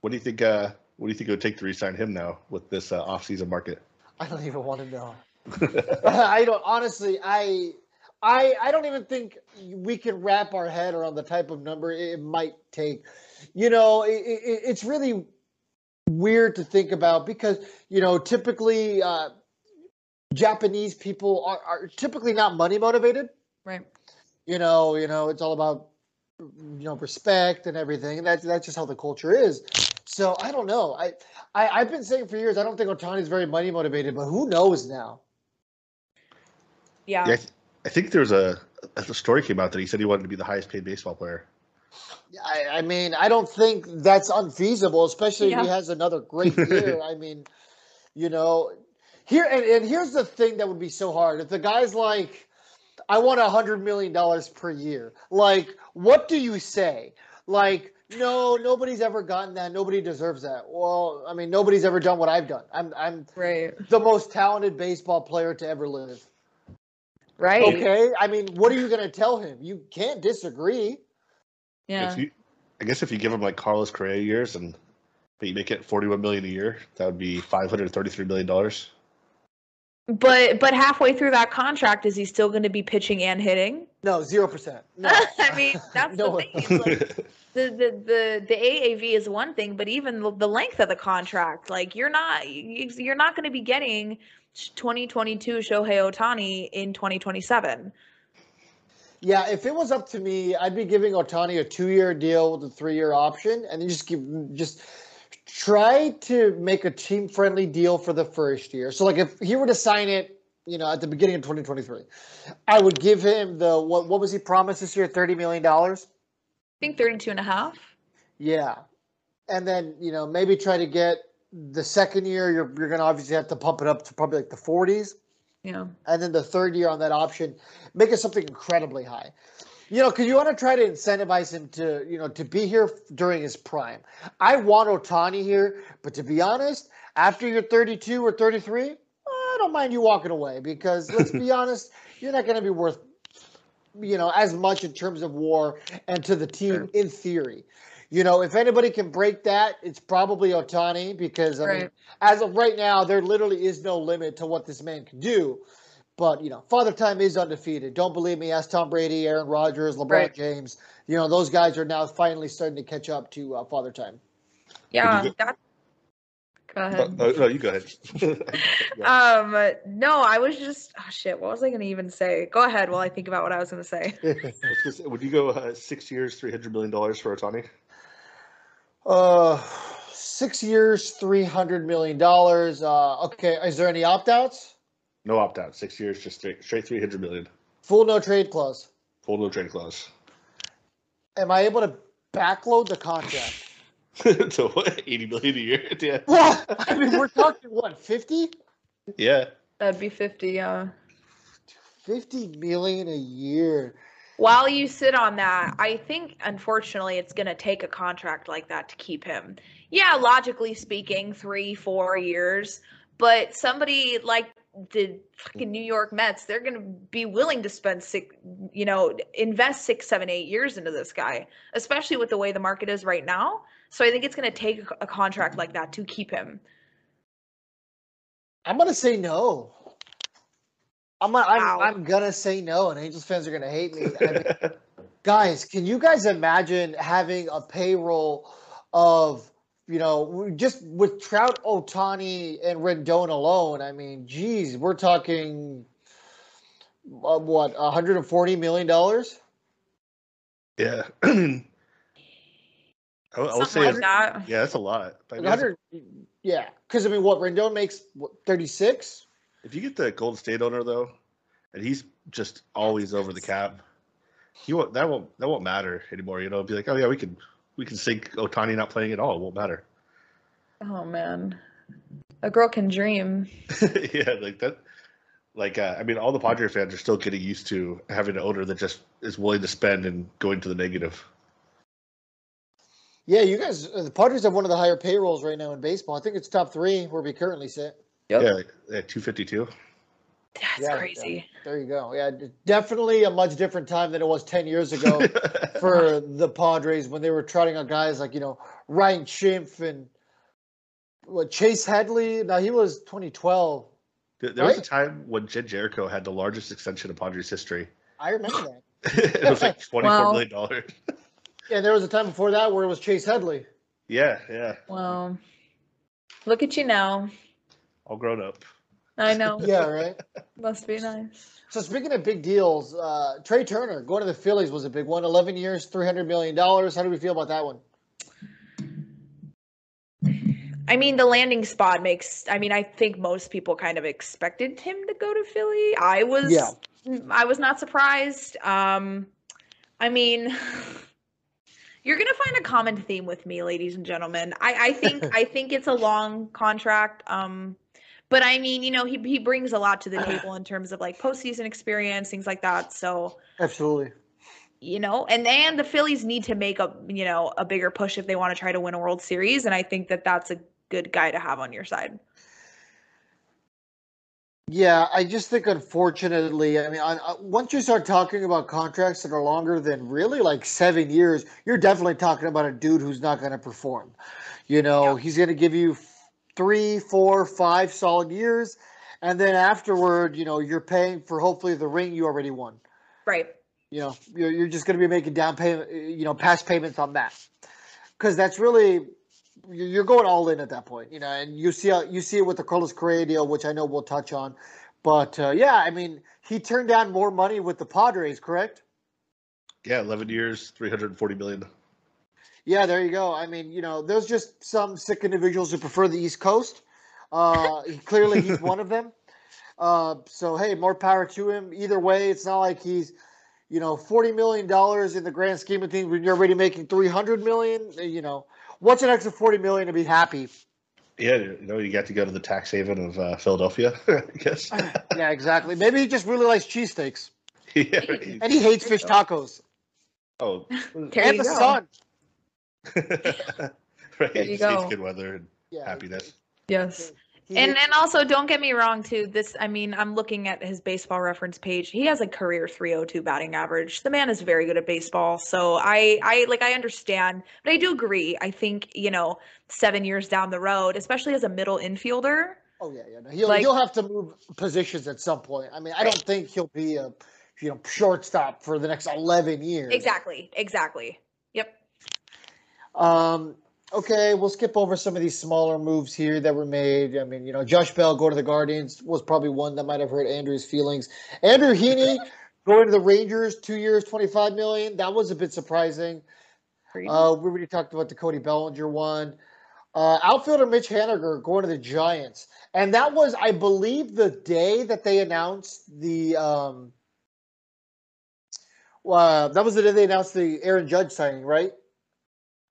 What do you think? Uh, what do you think it would take to re-sign him now with this uh, off-season market? I don't even want to know. I don't honestly. I, I, I don't even think we can wrap our head around the type of number it might take. You know, it, it, it's really weird to think about because you know typically uh, Japanese people are, are typically not money motivated. Right. You know, you know, it's all about you know respect and everything. And that's that's just how the culture is. So I don't know. I, I I've been saying for years I don't think Ohtani's very money motivated, but who knows now? Yeah. Yeah, I, th- I think there's a, a story came out that he said he wanted to be the highest paid baseball player. I, I mean, I don't think that's unfeasible, especially if he has another great year. I mean, you know, here and, and here's the thing that would be so hard. If the guy's like, I want a hundred million dollars per year, like, what do you say? Like, no, nobody's ever gotten that. Nobody deserves that. Well, I mean, nobody's ever done what I've done. I'm I'm Right. the most talented baseball player to ever live. Right. Okay. I mean, what are you gonna tell him? You can't disagree. Yeah. If you, I guess if you give him like Carlos Correa years and but you make it forty-one million a year, that would be five hundred thirty-three million dollars. But but halfway through that contract, is he still going to be pitching and hitting? No, zero percent. No. I mean, that's No the way. thing. Like the, the the the AAV is one thing, but even the, the length of the contract, like you're not you're not going to be getting 2022 Shohei Ohtani in 2027. Yeah, if it was up to me, I'd be giving Ohtani a two-year deal with a three-year option, and then just give just try to make a team-friendly deal for the first year. So, like, if he were to sign it, you know, at the beginning of 2023, I would give him the what? What was he promised this year? Thirty million dollars. I think 32 and a half. Yeah, and then you know maybe try to get the second year. You're you're gonna obviously have to pump it up to probably like the 40s. Yeah. and then the third year on that option, make it something incredibly high. You know, because you want to try to incentivize him to, you know, to be here during his prime. I want Ohtani here, but to be honest, after you're 32 or 33, I don't mind you walking away because let's be honest, you're not going to be worth, you know, as much in terms of WAR and to the team Sure. in theory. You know, if anybody can break that, it's probably Ohtani because I mean, as of right now, there literally is no limit to what this man can do. But you know, Father Time is undefeated. Don't believe me? Ask Tom Brady, Aaron Rodgers, LeBron Right. James. You know, those guys are now finally starting to catch up to uh, Father Time. Yeah. go- That, go Oh, ahead. oh, no, you go ahead. Yeah. Um, no, I was just, oh shit, what was I going to even say? Go ahead while I think about what I was going to say. I was gonna say, Would you go uh, six years, three hundred million dollars for Ohtani? Uh, six years, three hundred million dollars. Uh, okay, is there any opt outs? No opt out. Six years, just straight, straight three hundred million. Full no trade clause. Full no trade clause. Am I able to backload the contract? so what? Eighty million a year? Yeah. Well, I mean, we're talking what, 50? Yeah. That'd be 50, yeah. 50 million a year. While you sit on that, I think unfortunately it's going to take a contract like that to keep him. Yeah, logically speaking, three, four years. But somebody like the fucking New York Mets, they're going to be willing to spend six, you know, invest six, seven, eight years into this guy, especially with the way the market is right now. So I think it's going to take a, contract like that to keep him. I'm gonna say no. I'm gonna, I'm, Wow. I'm gonna say no, and Angels fans are gonna hate me. I mean, guys, can you guys imagine having a payroll of you know just with Trout, Ohtani, and Rendon alone? I mean, geez, we're talking uh, what 140 million dollars. yeah. I mean, I would I would Something say, like that. yeah, that's a lot. But I mean, that's- 100, yeah, because I mean, what Rendon makes what, 36. If you get the Golden State owner though, and he's just always over the cap, he won't. That won't. That won't matter anymore. You know, be like, oh yeah, we can we can sink Ohtani not playing at all. It won't matter. Oh, man. A girl can dream. yeah, like that. Like uh, I mean, all the Padre fans are still getting used to having an owner that just is willing to spend and going to the negative. Yeah, you guys, uh, the Padres have one of the higher payrolls right now in baseball. I think it's top three where we currently sit. Yep. Yeah, like, two fifty two. That's Yeah, crazy. There you go. Yeah, definitely a much different time than it was 10 years ago for the Padres when they were trotting out guys like, you know, Ryan Schimpf and what, Chase Headley. Now, he was 2012. There there was a time when Jedd Gyorko had the largest extension of Padres history. I remember that. it was like twenty four Wow. million dollars. And there was a time before that where it was Chase Headley. Yeah, yeah, Well, look at you now. All grown up. I know. Yeah, right. Must be nice. So speaking of big deals, uh, Trea Turner going to the Phillies was a big one. 11 years, $300 million. How do we feel about that one? I mean, the landing spot makes. I mean, I think most people kind of expected him to go to Philly. I was. Yeah. I was not surprised. Um, I mean, You're gonna find a common theme with me, ladies and gentlemen. I, I think I think it's a long contract. Um, but I mean, you know, he he brings a lot to the table in terms of like postseason experience, things like that. So Absolutely. you know, and and the Phillies need to make a you know a bigger push if they want to try to win a World Series, and I think that that's a good guy to have on your side. Yeah, I just think unfortunately, I mean, I, I, uh, once you start talking about contracts that are longer than really like seven years, you're definitely talking about a dude who's not going to perform. You know, Yeah. he's going to give you three, four, five solid years, and then afterward, you know, you're paying for hopefully the ring you already won. Right. You know, you're, you're just going to be making down payment, you know, past payments on that, because that's really you're you're going all in at that point, you know, and you see how you see it with the Carlos Correa deal, which I know we'll touch on, but uh, yeah, I mean, he turned down more money with the Padres, correct? Yeah, 11 years, 340 million. Yeah, there you go. I mean, you know, there's just some sick individuals who prefer the East Coast. Uh, he- clearly, he's one of them. Uh, so hey, more power to him. Either way, it's not like he's, you know, forty million dollars in the grand scheme of things when you're already making three hundred million. uh, You know, what's an extra forty million to be happy? Yeah, you know, you got to go to the tax haven of uh, Philadelphia, I guess. yeah, exactly. Maybe he just really likes cheesesteaks yeah, and he hates fish tacos Oh, There and you the go. sun. right. There you Just needs go. Good weather and Yeah, happiness. Yes. And and also don't get me wrong too. This I mean, I'm looking at his baseball reference page. He has a career 302 batting average. The man is very good at baseball. So I I like I understand, but I do agree. I think, you know, 7 years down the road, especially as a middle infielder, Oh yeah, yeah. No, he'll Like- he'll have to move positions at some point. I mean, I don't think he'll be a you know shortstop for the next eleven years. Exactly. Exactly. Um. Okay, we'll skip over some of these smaller moves here that were made. I mean, you know, Josh Bell go to the Guardians was probably one that might have hurt Andrew's feelings. Andrew Heaney going to the Rangers, two years, twenty five million. That was a bit surprising. Uh, we already talked about the Cody Bellinger one. Uh, outfielder Mitch Haniger going to the Giants, and that was, I believe, the day that they announced the. Um, uh, that was the day they announced the Aaron Judge signing, right?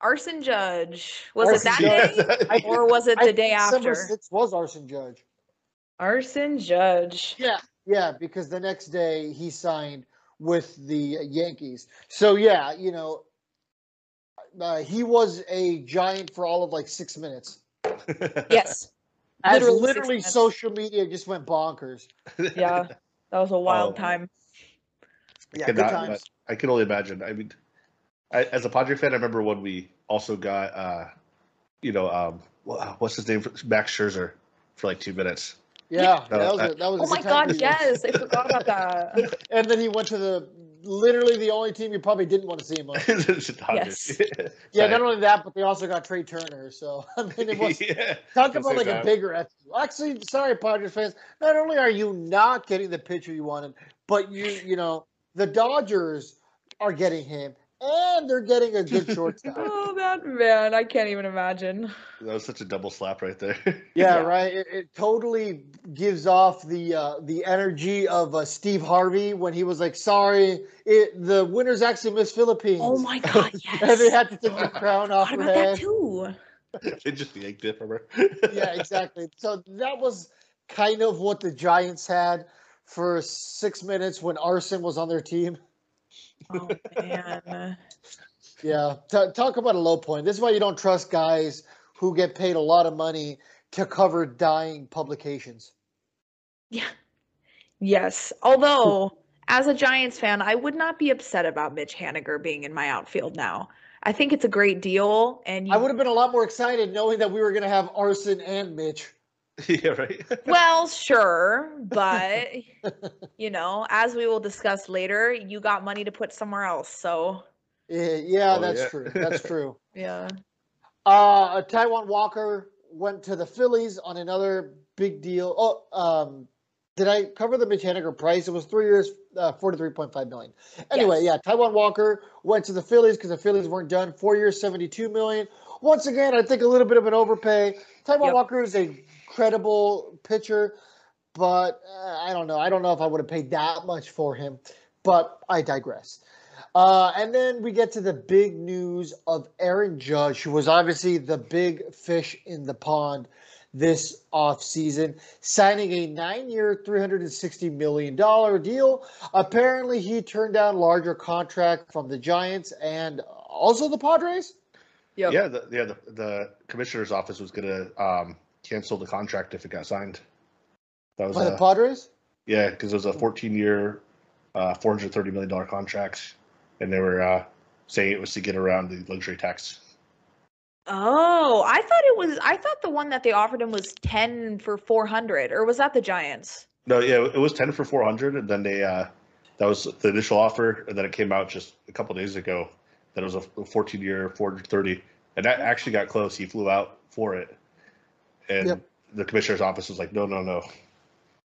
Arson Judge. Was Arson it that Judge. day I- or was it I the day think December after? 6th was Arson Judge. Arson Judge. Yeah, yeah, because the next day he signed with the Yankees. So yeah, you know, uh, he was a giant for all of like six minutes. Yes. As Literally literally, social media just went bonkers. Yeah. That was a wild Oh. time. Yeah, Could good times. I can only imagine. I mean, I, as a Padre fan, I remember when we also got, uh, you know, um, what's his name, Max Scherzer, for like two minutes. Yeah, No, that was I- a, that was. a Oh my good time god, yes. I forgot about that. And then he went to the literally the only team you probably didn't want to see him on. yes. Yeah, not only that, but they also got Trea Turner. So I mean, it was yeah. talk about same like a bigger. F- Actually, sorry, Padres fans. Not only are you not getting the pitcher you wanted, but you you know the Dodgers are getting him, and they're getting a good shortstop. Oh that man, I can't even imagine. That was such a double slap right there. Yeah, Yeah. right. It, it totally gives off the uh, the energy of uh, Steve Harvey when he was like, "Sorry, it, the winners actually Miss Philippines." Oh my god, yes. and they had to take the crown off What her about head. that too? they just yanked it from her. yeah, exactly. So that was kind of what the Giants had for six minutes when Arson was on their team. Oh man. Yeah, T- talk about a low point. This is why you don't trust guys who get paid a lot of money to cover dying publications. Yeah. Yes. Although, as a Giants fan, I would not be upset about Mitch Haniger being in my outfield now. I think it's a great deal, and you, I would have been a lot more excited knowing that we were going to have Arson and Mitch. yeah, right. well, sure, but you know, as we will discuss later, you got money to put somewhere else. So Yeah, yeah, Oh, that's yeah. true. That's true. yeah. Uh, Taijuan Walker went to the Phillies on another big deal. Oh, um, did I cover the Mitch Haniger price? It was three years, uh, forty-three point five million. Anyway, Yes. yeah, Taijuan Walker went to the Phillies because the Phillies weren't done. Four years, seventy-two million. Once again, I think a little bit of an overpay. Taijuan Yep. Walker is a credible pitcher, but uh, I don't know. I don't know if I would have paid that much for him. But I digress. Uh, and then we get to the big news of Aaron Judge, who was obviously the big fish in the pond this offseason, signing a nine year, $360 million deal. Apparently, he turned down larger contract from the Giants and also the Padres. Yep. Yeah, the, yeah. The, the commissioner's office was going to um, cancel the contract if it got signed. That was By the Padres? yeah, because it was a 14 year, uh, 430 million dollar contract, and they were uh, saying it was to get around the luxury tax. Oh, I thought it was. I thought the one that they offered him was ten for four hundred, or was that the Giants? No, yeah, it was 10 for 400, and then they uh, that was the initial offer, and then it came out just a couple days ago that it was a 14 year 430, and that actually got close. He flew out for it, and Yep. the commissioner's office was like, no, no, no.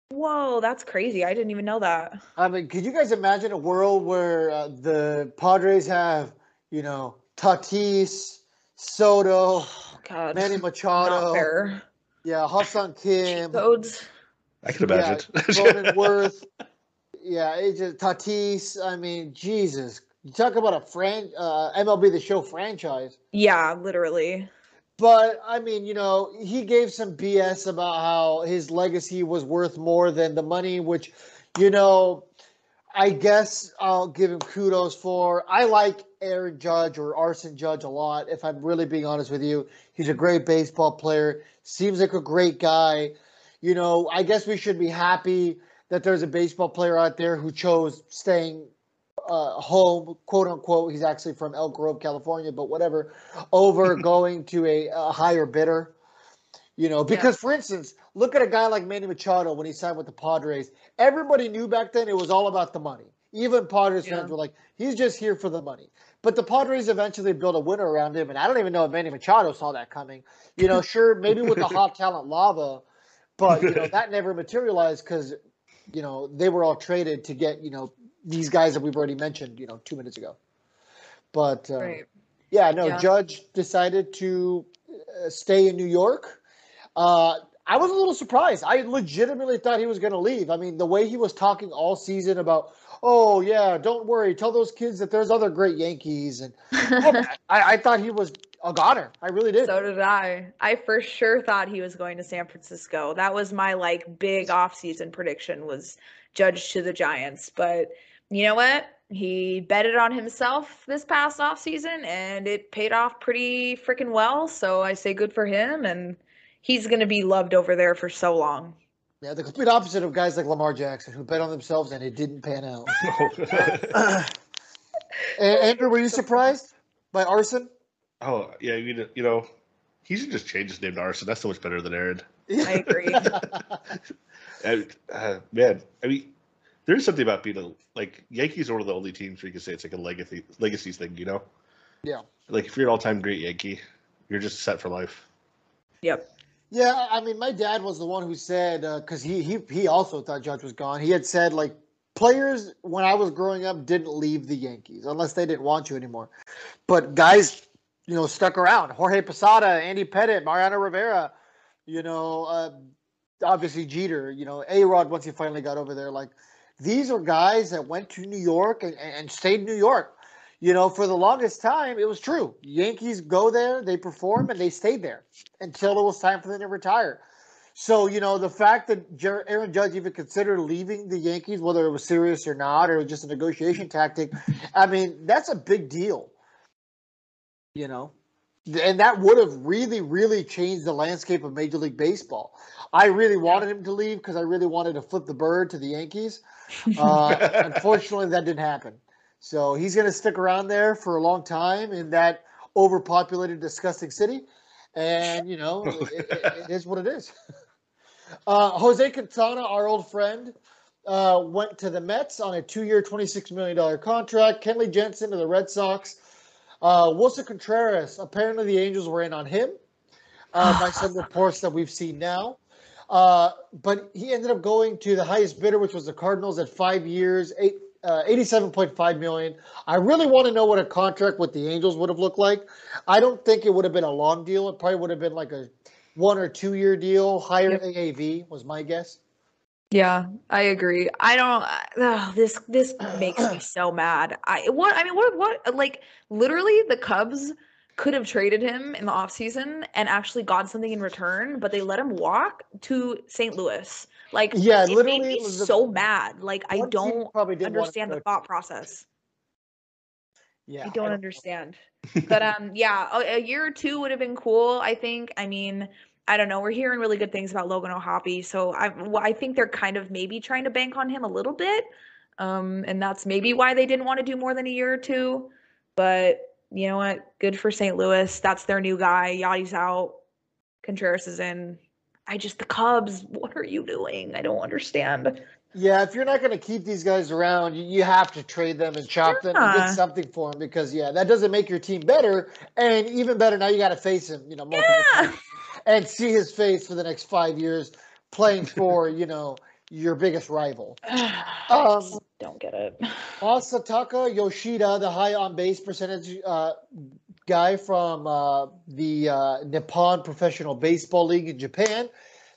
Whoa, that's crazy! I didn't even know that. I mean, could you guys imagine a world where uh, the Padres have, you know, Tatis, Soto, Oh God, Manny not Machado, fair. yeah, Ha-Seong Kim, Codes. I can imagine. Yeah, Cronenworth. yeah, it's just Tatis. I mean, Jesus. You talk about a fran- uh, MLB The Show franchise. Yeah, literally. But I mean, you know, he gave some BS about how his legacy was worth more than the money, which, you know, I guess I'll give him kudos for. I like Aaron Judge or Arson Judge a lot, if I'm really being honest with you. He's a great baseball player, seems like a great guy. You know, I guess we should be happy that there's a baseball player out there who chose staying uh, home, quote unquote. He's actually from Elk Grove, California, but whatever, over going to a, a higher bidder. You know, because for instance, look at a guy like Manny Machado when he signed with the Padres. Everybody knew back then it was all about the money. Even Padres Yeah. fans were like, he's just here for the money. But the Padres eventually built a winner around him, and I don't even know if Manny Machado saw that coming. You know, sure, maybe with the hot talent lava, but you know that never materialized because you know they were all traded to get you know these guys that we've already mentioned you know two minutes ago. But uh, Right. yeah, no, Yeah. Judge decided to uh, stay in New York. Uh, I was a little surprised. I legitimately thought he was going to leave. I mean, the way he was talking all season about, oh yeah, don't worry, tell those kids that there's other great Yankees, and I, I thought he was a goner. I really did. So did I. I for sure thought he was going to San Francisco. That was my like big offseason prediction was Judge to the Giants. But you know what? He betted on himself this past offseason and it paid off pretty freaking well. So I say good for him and he's going to be loved over there for so long. yeah, the complete opposite of guys like Lamar Jackson who bet on themselves and it didn't pan out. A- Andrew, were you surprised by arson? oh yeah, you know, you know, he should just change his name to Arson. That's so much better than Aaron. I agree. And, uh, man, I mean, there's something about being a like Yankees are one of the only teams where you can say it's like a legacy legacy thing. You know, yeah. like if you're an all time great Yankee, you're just set for life. Yep. Yeah, I mean, my dad was the one who said because he he he also thought Judge was gone. He had said like players when I was growing up didn't leave the Yankees unless they didn't want you anymore, but guys, you know, stuck around. Jorge Posada, Andy Pettitte, Mariano Rivera, you know, uh, obviously Jeter, you know, A Rod once he finally got over there. Like these are guys that went to New York and, and stayed in New York. You know, for the longest time, it was true. Yankees go there, they perform, and they stayed there until it was time for them to retire. So, you know, the fact that Aaron Judge even considered leaving the Yankees, whether it was serious or not, or just a negotiation tactic, I mean, that's a big deal. You know, and that would have really, really changed the landscape of Major League Baseball. I really wanted him to leave because I really wanted to flip the bird to the Yankees. Uh, unfortunately, that didn't happen. So he's going to stick around there for a long time in that overpopulated, disgusting city. And, you know, it, it, it is what it is. Uh, Jose Quintana, our old friend, uh, went to the Mets on a two year, $26 million contract. Kenley Jansen to the Red Sox. Uh, Willson Contreras, apparently the Angels were in on him uh, by some reports that we've seen now. Uh, but he ended up going to the highest bidder, which was the Cardinals at five years, eight, uh, 87.5 million. I really want to know what a contract with the Angels would have looked like. I don't think it would have been a long deal. It probably would have been like a one or two year deal, higher Yep. AAV was my guess. Yeah, I agree. I don't. This this makes me so mad. I what I mean what what like literally the Cubs could have traded him in the offseason and actually got something in return, but they let him walk to St. Louis. Like Yeah, it literally made me it was the- so mad. Like I don't probably understand the thought process. Yeah, I don't understand. but um yeah, a, a year or two would have been cool, I think. I mean, I don't know. We're hearing really good things about Logan O'Hoppe, so I well, I think they're kind of maybe trying to bank on him a little bit. Um and that's maybe why they didn't want to do more than a year or two. But you know what? Good for St. Louis. That's their new guy. Yadi's out. Contreras is in. I just the Cubs, what are you doing? I don't understand. Yeah, if you're not going to keep these guys around, you, have to trade them and chop them and get something for them because yeah, that doesn't make your team better. And even better, now you got to face him, you know, multiple Yeah. Times and see his face for the next five years playing for you know your biggest rival. Um, don't get it. Masataka Yoshida, the high on base percentage uh, guy from uh, the uh, Nippon Professional Baseball League in Japan,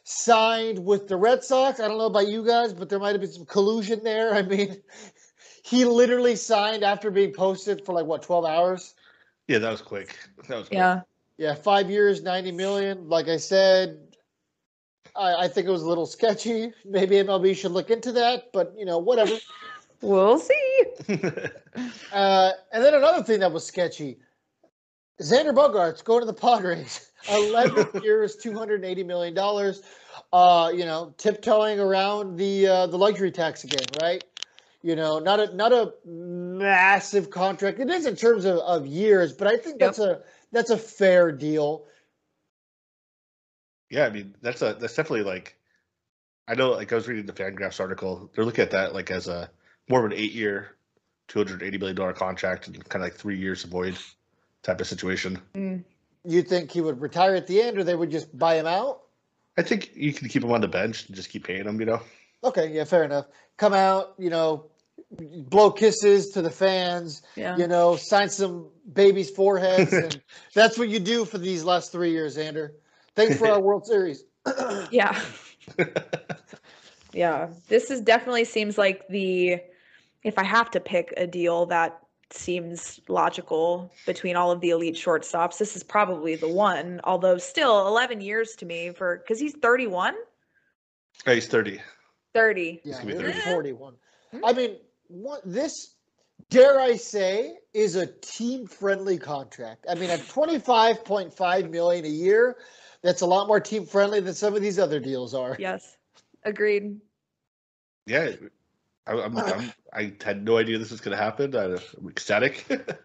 signed with the Red Sox. I don't know about you guys, but there might have been some collusion there. I mean, he literally signed after being posted for like what, 12 hours? Yeah, that was quick. That was quick. Yeah. Yeah, five years, 90 million. Like I said, I, I think it was a little sketchy. Maybe MLB should look into that, but you know, whatever. We'll see. Uh, and then another thing that was sketchy Xander Bogaerts going to the Padres. 11 years, $280 million. Uh, you know, tiptoeing around the uh, the luxury tax again, right? You know, not a not a massive contract. It is in terms of, of years, but I think Yep. that's a that's a fair deal. yeah, I mean that's a that's definitely like I know like I was reading the Fangraphs article. They're looking at that like as a more of an eight year, two hundred eighty million dollar contract and kind of like three years void type of situation. Mm. You think he would retire at the end, or they would just buy him out? I think you can keep him on the bench and just keep paying him. You know. Okay, yeah, fair enough. Come out, you know, blow kisses to the fans, Yeah. you know, sign some babies' foreheads, and that's what you do for these last three years, Xander. Thanks for our World Series. Yeah. yeah. This is definitely seems like the if I have to pick a deal that seems logical between all of the elite shortstops, this is probably the one. Although still 11 years to me for cuz he's 31, Oh, he's thirty. 30. Yeah, gonna be 30. 41. Hmm? I mean, what this dare I say is a team-friendly contract. I mean, at 25.5 million a year, that's a lot more team-friendly than some of these other deals are. Yes. Agreed. Yeah, I, I'm, I'm. I had no idea this was going to happen. I, I'm ecstatic.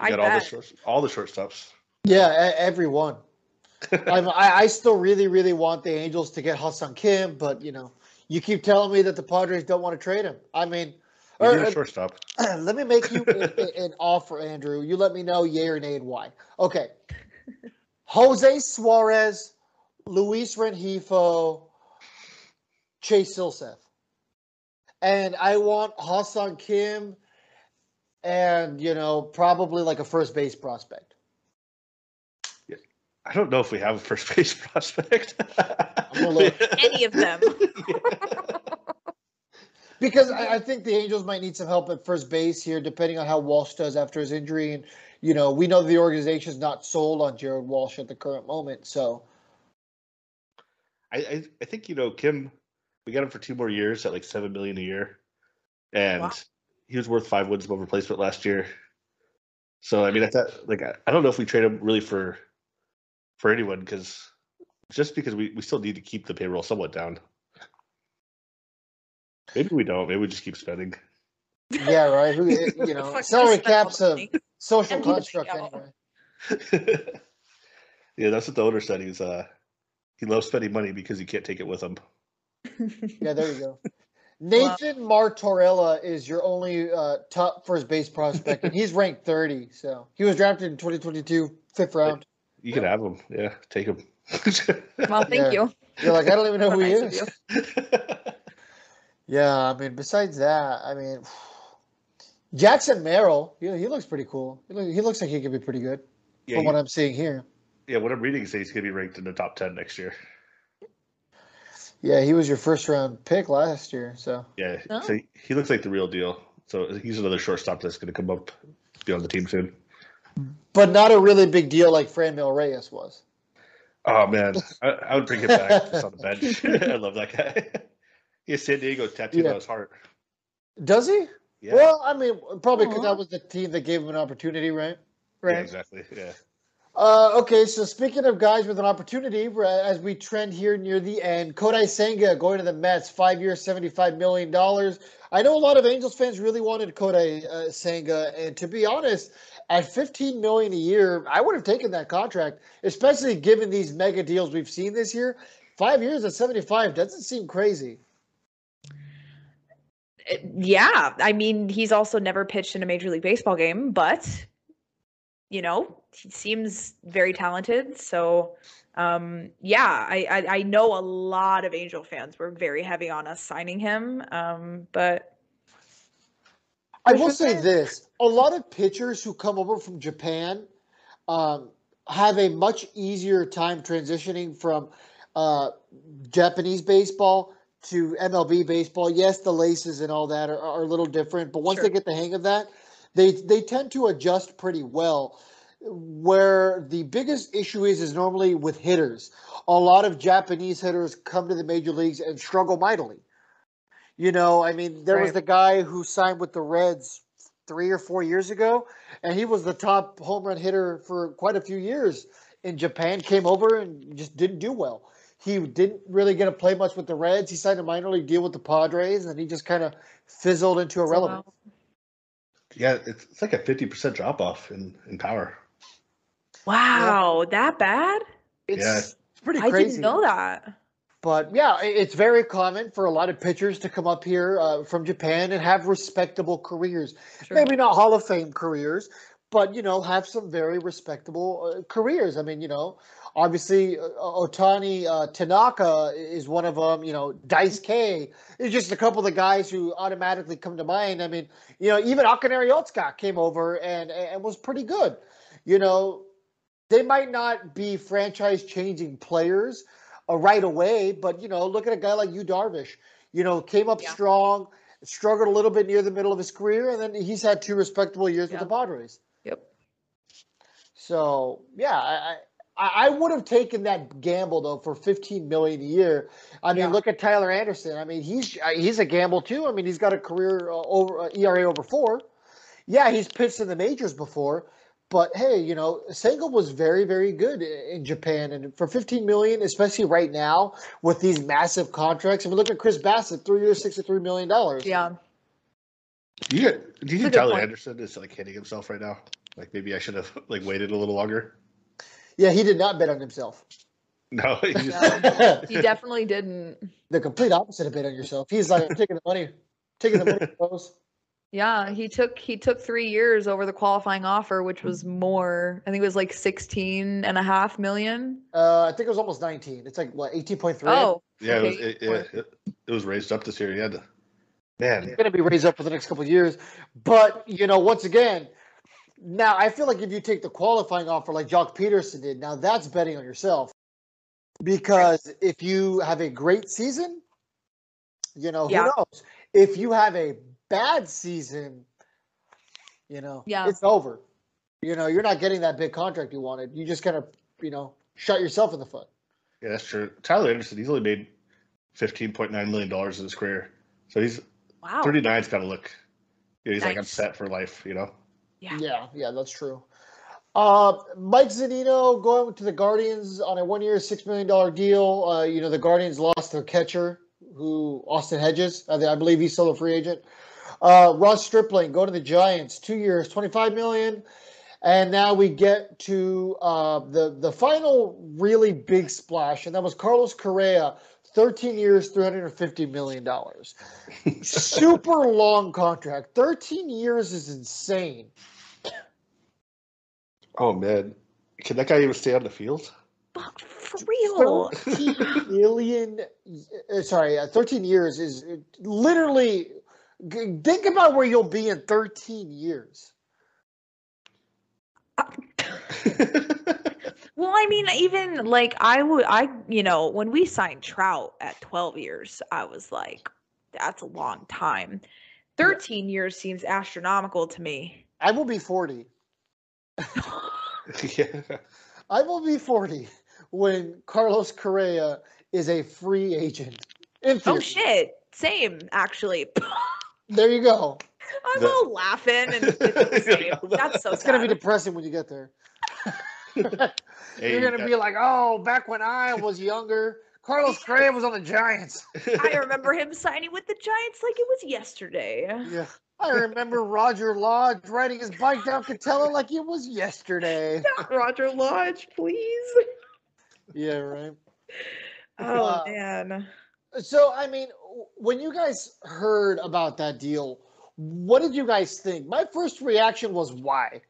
I got all the short, all the shortstops. Yeah, e- everyone. I'm, I, I still really, really want the Angels to get Ha-Seong Kim, but you know, you keep telling me that the Padres don't want to trade him. I mean, We or, need a shortstop. let me make you a- a- an offer, Andrew. You let me know yay or nay and why. Okay, Jose Suarez, Luis Rengifo, Chase Silseth, and I want Ha-Seong Kim, and you know, probably like a first base prospect. I don't know if we have a first base prospect. gonna look. Any of them. Because I, I think the Angels might need some help at first base here, depending on how Walsh does after his injury. And, you know, we know the organization's not sold on Jared Walsh at the current moment. So, I, I I think you know Kim. We got him for two more years at like seven million a year, and Wow. he was worth five wins above replacement last year. So I mean, I thought like I, I don't know if we trade him really for for anyone because just because we, we still need to keep the payroll somewhat down. Maybe we don't. Maybe we just keep spending. yeah, right. Who, you know, Fuck, salary just spend all cap's the a social Empty construct anyway. yeah, that's what the owner said. He's uh he loves spending money because he can't take it with him. Yeah, there you go. Nathan Martorella is your only uh, top first base prospect, and he's ranked 30. So he was drafted in 2022, fifth round. You can have him. Yeah, take him. Well, thank Yeah. you. You're like, I don't even know who he Nice of is. You. Yeah, I mean, besides that, I mean, Jackson Merrill, he, he looks pretty cool. He, look, he looks like he could be pretty good yeah, from you- what I'm seeing here. yeah, what I'm reading says he's gonna be ranked in the top ten next year. Yeah, he was your first round pick last year. So Yeah, Oh. so he looks like the real deal. So he's another shortstop that's going to come up, be on the team soon. but not a really big deal like Franmil Reyes was. Oh man, I, I would bring him back just on the bench. I love that guy. He has San Diego tattooed Yeah. on his heart. Does he? Yeah, Well, I mean, probably because Aw. that was the team that gave him an opportunity, right? yeah, exactly. Yeah. Uh, okay, so speaking of guys with an opportunity, as we trend here near the end, Kodai Senga going to the Mets, five years, seventy-five million dollars. I know a lot of Angels fans really wanted Kodai uh, Senga, and to be honest, at fifteen million a year, I would have taken that contract, especially given these mega deals we've seen this year. Five years at seventy-five doesn't seem crazy. It- yeah, I mean, he's also never pitched in a Major League Baseball game, but you know, he seems very talented. So, um, yeah, I, I I know a lot of Angel fans were very heavy on us signing him. Um, but I will say this: a lot of pitchers who come over from Japan um, have a much easier time transitioning from uh, Japanese baseball to MLB baseball. Yes, the laces and all that are, are a little different, but once Sure. they get the hang of that, they they tend to adjust pretty well. Where the biggest issue is is normally with hitters. A lot of Japanese hitters come to the major leagues and struggle mightily. You know, I mean, there was the guy who signed with the Reds three or four years ago, and he was the top home run hitter for quite a few years in Japan. Came over and just didn't do well. He didn't really get to play much with the Reds. He signed a minor league deal with the Padres, and he just kind of fizzled into so, irrelevance. Yeah, it's, it's like a fifty percent drop off in, in power. wow, that bad? It's, Yeah. it's pretty crazy. I didn't know that. But yeah, it's very common for a lot of pitchers to come up here uh, from Japan and have respectable careers. Sure. Maybe not Hall of Fame careers, but you know, have some very respectable uh, careers. I mean, Yu know, obviously uh, Ohtani uh, Tanaka is one of them. You know, Dice K is just a couple of the guys who automatically come to mind. I mean, you know, even Akinari Otsuka came over and and was pretty good. You know, they might not be franchise changing players uh, right away, but you know, look at a guy like you, Darvish. You know, came up Yeah. strong, struggled a little bit near the middle of his career, and then he's had two respectable years Yeah. with the Padres. Yep. So yeah, I, I I would have taken that gamble though for 15 million a year. I mean, Yeah. look at Tyler Anderson. I mean, he's uh, he's a gamble too. I mean, he's got a career uh, over uh, ERA over four. Yeah, he's pitched in the majors before, but hey, you know, Senga was very very good in Japan, and for 15 million, especially right now with these massive contracts. I mean, look at Chris Bassitt, three years, 63 million dollars. Yeah. Do you get, do you think Tyler point. Anderson is like hitting himself right now? Like maybe I should have like waited a little longer. yeah, he did not bet on himself. No, he just, Yeah. He definitely didn't. the complete opposite of bet on yourself. He's like, I'm taking the money, taking the money, bros. Yeah, he took he took three years over the qualifying offer, which was more. I think it was like 16 and a half million. Uh, I think it was almost 19. It's like what 18.3. Oh, yeah, it was, it, yeah, it, it was raised up this year. He had to, man, it's going to be raised up for the next couple of years. But you know, once again, now I feel like if you take the qualifying offer like Joc Pederson did, now that's betting on yourself. Because if you have a great season, you know who Yeah. knows. If you have a bad season, you know, Yeah. it's over. You know, you're not getting that big contract you wanted. You just kind of, you know, shot yourself in the foot. yeah, that's true. Tyler Anderson, he's only made fifteen point nine million dollars in his career, so he's wow. thirty nine's got to look. You know, he's like I'm set for life. You know, Yeah. Yeah, yeah, that's true. Uh, Mike Zunino going to the Guardians on a one-year, six million dollar deal. Uh, you know, the Guardians lost their catcher, who Austin Hedges. I, I believe he's still a free agent. Uh, Ross Stripling going to the Giants, two years, twenty-five million. And now we get to uh, the the final really big splash, and that was Carlos Correa, thirteen years, three hundred and fifty million dollars. Super long contract. Thirteen years is insane. Oh man, can that guy even stay on the field? But for real. 13 million uh, sorry uh, 13 years is uh, literally g- think about where you'll be in 13 years Well, I I mean, even like I would, I you know, when we signed Trout at 12 years, I was like, that's a long time. 13 years seems astronomical to me. I will be 40. yeah. I will be 40 when Carlos Correa is a free agent. In Oh shit! Same actually. There you go. I'm The- all laughing and it's the same. That's so It's going to be depressing when you get there. Hey, You're going to be like, oh, back when I was younger, Carlos Correa was on the Giants. I remember him signing with the Giants like it was yesterday. Yeah. I remember Roger Lodge riding his bike down Katella like it was yesterday. Roger Lodge, please. Yeah, right. Oh Uh, man. So, I mean, when you guys heard about that deal, what did you guys think? My first reaction was why?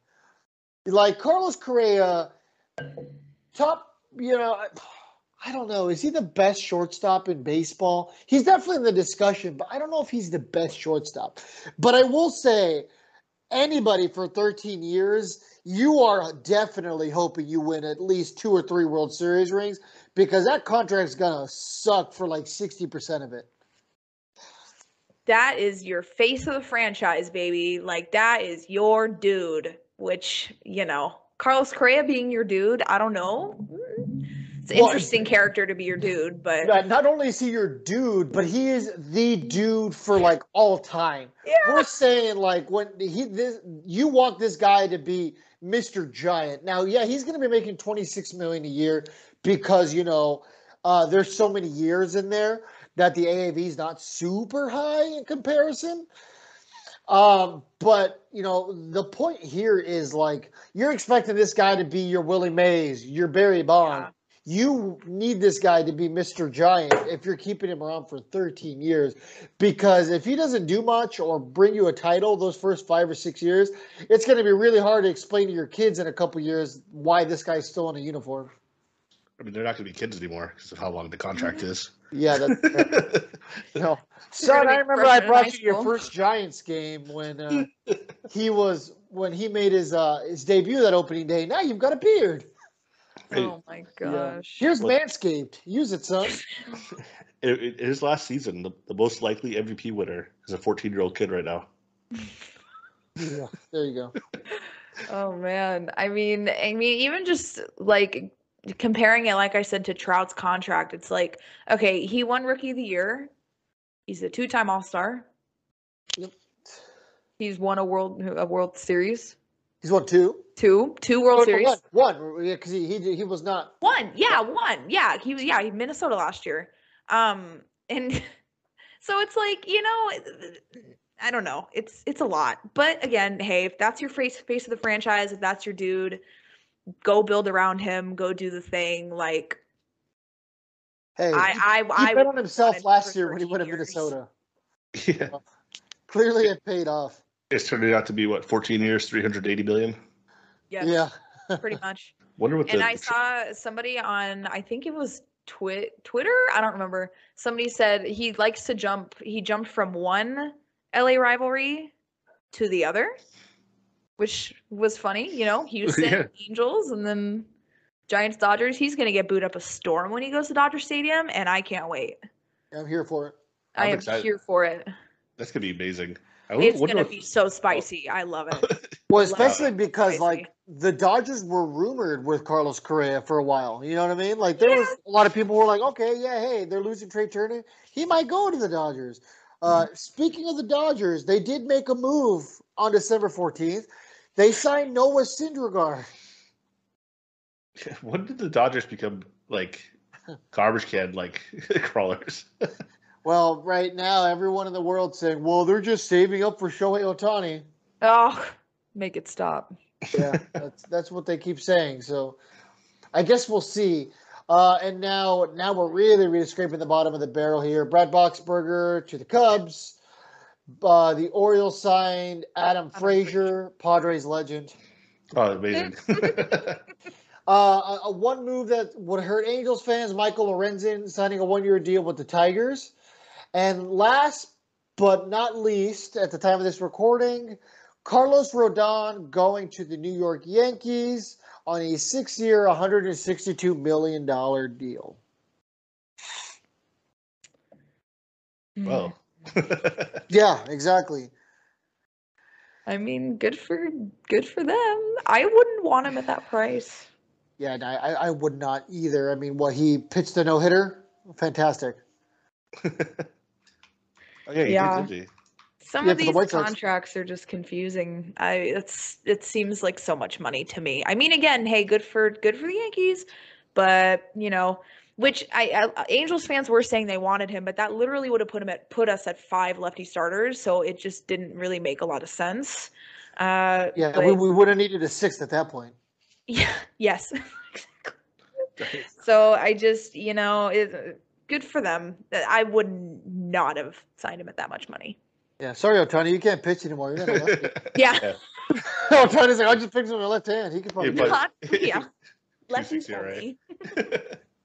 Like Carlos Correa, top, you know, I- don't know. Is he the best shortstop in baseball? He's definitely in the discussion, but I don't know if he's the best shortstop. But I will say, anybody for 13 years, you are definitely hoping you win at least two or three World Series rings because that contract's gonna suck for like 60% of it. That is your face of the franchise, baby. Like that is your dude. Which you know, Carlos Correa being your dude. I don't know. It's an Well, interesting character to be your dude, but Not- Not only is he your dude, but he is the dude for like all time. yeah. We're saying like when he this you want this guy to be Mr. Giant. Now, yeah, he's going to be making 26 million a year because, you know, uh, there's so many years in there that the AAV is not super high in comparison. Um, but you know, the point here is like you're expecting this guy to be your Willie Mays, your Barry Bond. Yeah. You need this guy to be Mr. Giant if you're keeping him around for 13 years. Because if he doesn't do much or bring you a title those first five or six years, it's going to be really hard to explain to your kids in a couple years why this guy's still in a uniform. I mean, they're not going to be kids anymore because of how long the contract is. Yeah, that's you know. Son, I remember I brought you your first Giants game when uh, he was when he made his uh, his debut that opening day. Now you've got a beard. Hey, Oh my Yeah. gosh. Here's What- Manscaped. Use it, son. it, it- his last season, the, the most likely MVP winner is a 14 year old kid right now. Yeah, there you go. Oh man. I mean, I mean, even just like comparing it, like I said, to Trout's contract, it's like, okay, he won rookie of the year. He's a two-time All-Star. Yep. He's won a world a World Series. He's won two. Two. Two World Oh, no, Series. One, one, yeah, because he, he he was not. One. Yeah, one. Yeah. He was yeah, he Minnesota last year. Um and so it's like, you know, I don't know. It's it's a lot. But again, hey, if that's your face face of the franchise, if that's your dude, go build around him, go do the thing. Like Hey, I he, I he I bet on himself last year when he went to. Minnesota. Yeah. Clearly, it paid off. It's turning out to be what 14 years, 380 billion. yes, Yeah. pretty much. Wonder what and the I saw somebody on I think it was Twi- Twitter, I don't remember. Somebody said he likes to jump. He jumped from one LA rivalry to the other, which was funny. You know, Houston Yeah. Angels and then Giants Dodgers. He's gonna get booed up a storm when he goes to Dodger Stadium, and I can't wait. I'm here for it. I I'm am excited. here for it. that's gonna be amazing. I It's gonna what- be so spicy. I love it. Well, especially it. because Spicy. like the Dodgers were rumored with Carlos Correa for a while. You know what I mean? Like there was a lot of people were like, okay, yeah, hey, they're losing Trea Turner. He might go to the Dodgers. Uh, speaking of the Dodgers, they did make a move on December 14th. They signed Noah Syndergaard. when did the Dodgers become like garbage can like crawlers? Well, right now, everyone in the world saying, well, they're just saving up for Shohei Ohtani. Oh, make it stop. Yeah, that's that's what they keep saying. So I guess we'll see. Uh, and now now we're really really scraping the bottom of the barrel here. Brad Boxberger to the Cubs. Uh, the Orioles signed Adam Frazier, Padres legend. Oh, amazing! Uh, a, a one move that would hurt Angels fans: Michael Lorenzen signing a one-year deal with the Tigers. And last but not least, at the time of this recording, Carlos Rodon going to the New York Yankees on a six-year, 162 million dollar deal. Hmm. Well, Yeah, exactly. I mean, good for good for them. I wouldn't want him at that price. Yeah, I, I I would not either. I mean, what he pitched a no hitter, fantastic. oh, yeah, he Yeah. did, didn't Some Yeah, of for the these Sox. contracts are just confusing. I it's it seems like so much money to me. I mean, again, hey, good for good for the Yankees, but you know, which I, I Angels fans were saying they wanted him, but that literally would have put him at put us at five lefty starters, so it just didn't really make a lot of sense. Uh, Yeah, but- we, we would have needed a sixth at that point. yeah, yes. so I just, you know, it, good for them. I would not have signed him at that much money. Yeah, sorry, Ohtani, you can't pitch anymore. You're not a lefty. Yeah. Ohtani's like, I just picked him with my left hand. He could probably. Yeah, Not- yeah. Lefties 260 RA.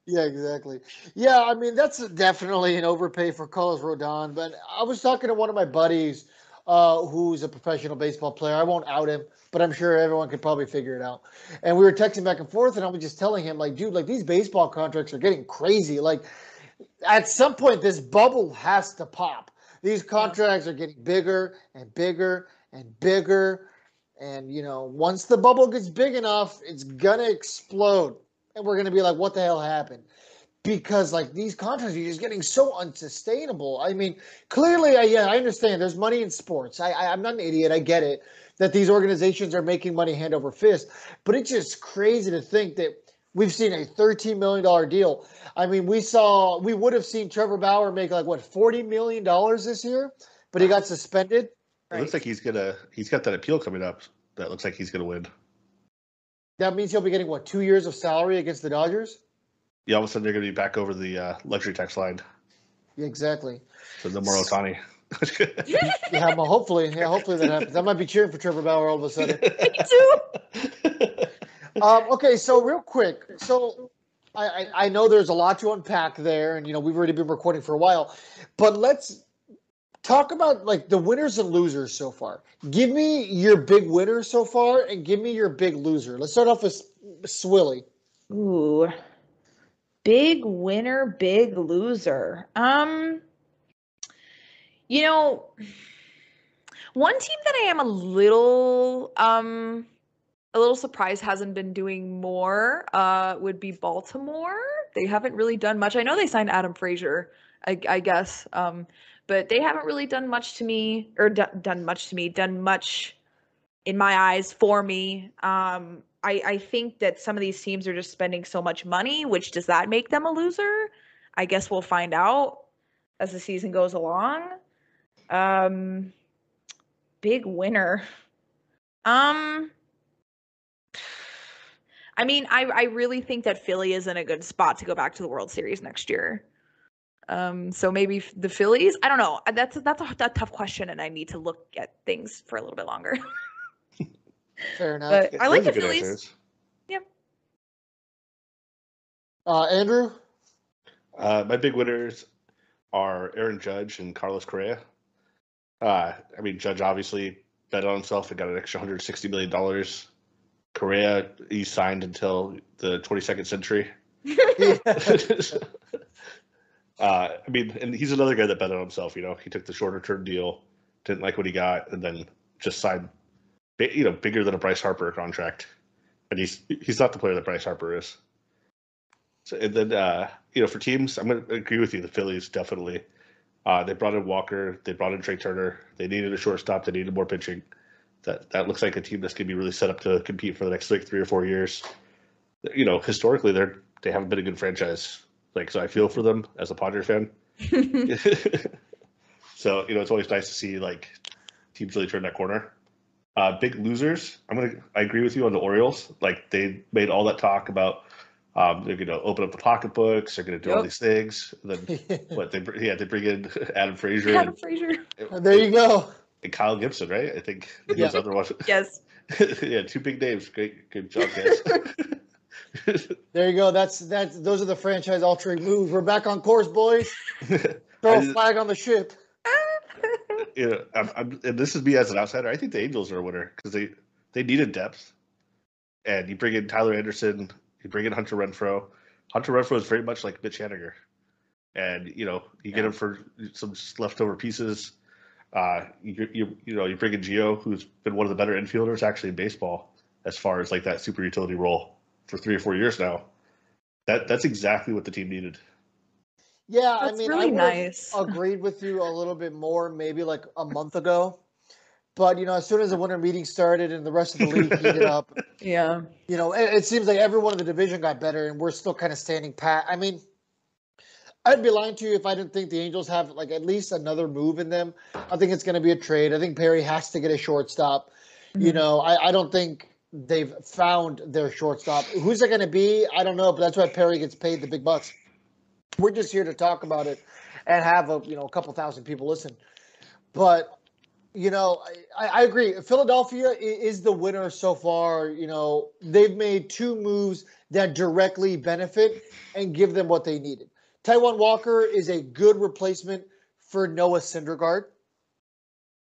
Yeah, exactly. Yeah, I mean that's definitely an overpay for Carlos Rodon. But I was talking to one of my buddies, uh, who's a professional baseball player. I won't out him, but I'm sure everyone could probably figure it out. And we were texting back and forth, and I was just telling him, like, dude, like these baseball contracts are getting crazy. Like, at some point, this bubble has to pop. These contracts are getting bigger and bigger and bigger. And you know, once the bubble gets big enough, it's gonna explode and we're gonna be like, what the hell happened? Because like these contracts are just getting so unsustainable. I mean, clearly, I, yeah, I understand. There's money in sports. I, I, I'm not an idiot. I get it that these organizations are making money hand over fist. But it's just crazy to think that we've seen a 13 million dollar deal. I mean, we saw we would have seen Trevor Bauer make like what 40 million dollars this year, but he got suspended. It looks like he's gonna. He's got that appeal coming up. That looks like he's gonna win. That means he'll be getting what two years of salary against the Dodgers. Yeah, all of a sudden they're gonna be back over the uh, luxury tax line. Yeah, exactly. So no more Ohtani. Yeah, well, hopefully, yeah, hopefully that happens. I might be cheering for Trevor Bauer all of a sudden. Me too. Um, okay, so real quick, so I, I know there's a lot to unpack there, and you know we've already been recording for a while, but let's talk about like the winners and losers so far. Give me your big winner so far, and give me your big loser. Let's start off with Swilly. Ooh. Big winner, big loser. Um you know, one team that I am a little um a little surprised hasn't been doing more uh would be Baltimore. They haven't really done much. I know they signed Adam Frazier, I, I guess. Um but they haven't really done much to me or do, done much to me, done much in my eyes for me. Um, I, I think that some of these teams are just spending so much money, which does that make them a loser? I guess we'll find out as the season goes along. Um, big winner. Um, I mean, I, I really think that Philly is in a good spot to go back to the World Series next year. Um, so maybe the Phillies. I don't know. That's that's a, a tough question, and I need to look at things for a little bit longer. Fair enough. But I like the good Phillies. answers. Uh, Andrew. Uh, my big winners are Aaron Judge and Carlos Correa. Uh, I mean, Judge obviously bet on himself and got an extra $160 million. Correa, he signed until the 22nd century. uh, I mean, and he's another guy that bet on himself. You know, he took the shorter term deal, didn't like what he got, and then just signed, you know, bigger than a Bryce Harper contract. And he's he's not the player that Bryce Harper is. So, and then uh, you know, for teams, I'm going to agree with you. The Phillies definitely. Uh, they brought in Walker. They brought in Trea Turner. They needed a shortstop. They needed more pitching. That that looks like a team that's going to be really set up to compete for the next like three or four years. You know, historically, they're they haven't been a good franchise. Like, so I feel for them as a Padre fan. so you know, it's always nice to see like teams really turn that corner. Uh, big losers. I'm gonna. I agree with you on the Orioles. Like they made all that talk about um, they're gonna open up the pocketbooks. They're gonna do all these things. And then what they yeah they bring in Adam Frazier Adam and, Frazier. there you go. And Kyle Gibson, right? I think he was Yeah. other one. Yes. yeah, two big names. Great, good job, guys. There you go. That's that's those are the franchise altering moves. We're back on course, boys. Throw I a just- flag on the ship. you know, I'm, I'm, and this is me as an outsider. I think the Angels are a winner because they they needed depth, and you bring in Tyler Anderson, you bring in Hunter Renfroe. Hunter Renfroe is very much like Mitch Haniger, and you know you get him for some leftover pieces. Uh, you, you you know you bring in Gio, who's been one of the better infielders actually in baseball as far as like that super utility role for three or four years now. That that's exactly what the team needed. Yeah, That's I mean, really I would've nice. agreed with you a little bit more, maybe like a month ago. But you know, as soon as the winter meeting started and the rest of the league heated up, Yeah. you know, it, it seems like everyone in the division got better, and we're still kind of standing pat. I mean, I'd be lying to you if I didn't think the Angels have like at least another move in them. I think it's going to be a trade. I think Perry has to get a shortstop. You Mhm. know, I, I don't think they've found their shortstop. Who's it going to be? I don't know, but that's why Perry gets paid the big bucks. We're just here to talk about it and have a you know a couple thousand people listen. But you know, I, I agree. Philadelphia is the winner so far. You know, they've made two moves that directly benefit and give them what they needed. Taijuan Walker is a good replacement for Noah Syndergaard.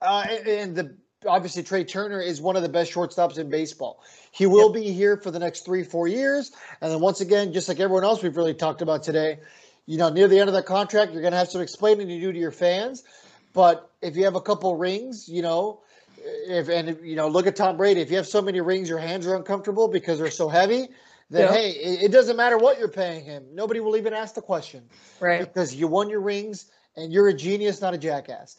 Uh, and, and the obviously Trea Turner is one of the best shortstops in baseball. He will be here for the next three, four years. And then once again, just like everyone else we've really talked about today, you know, near the end of that contract, you're going to have some explaining to do to your fans. But if you have a couple rings, you know, if and you know, look at Tom Brady. If you have so many rings, your hands are uncomfortable because they're so heavy. Then Yeah. hey, it, it doesn't matter what you're paying him. Nobody will even ask the question Right. because you won your rings and you're a genius, not a jackass.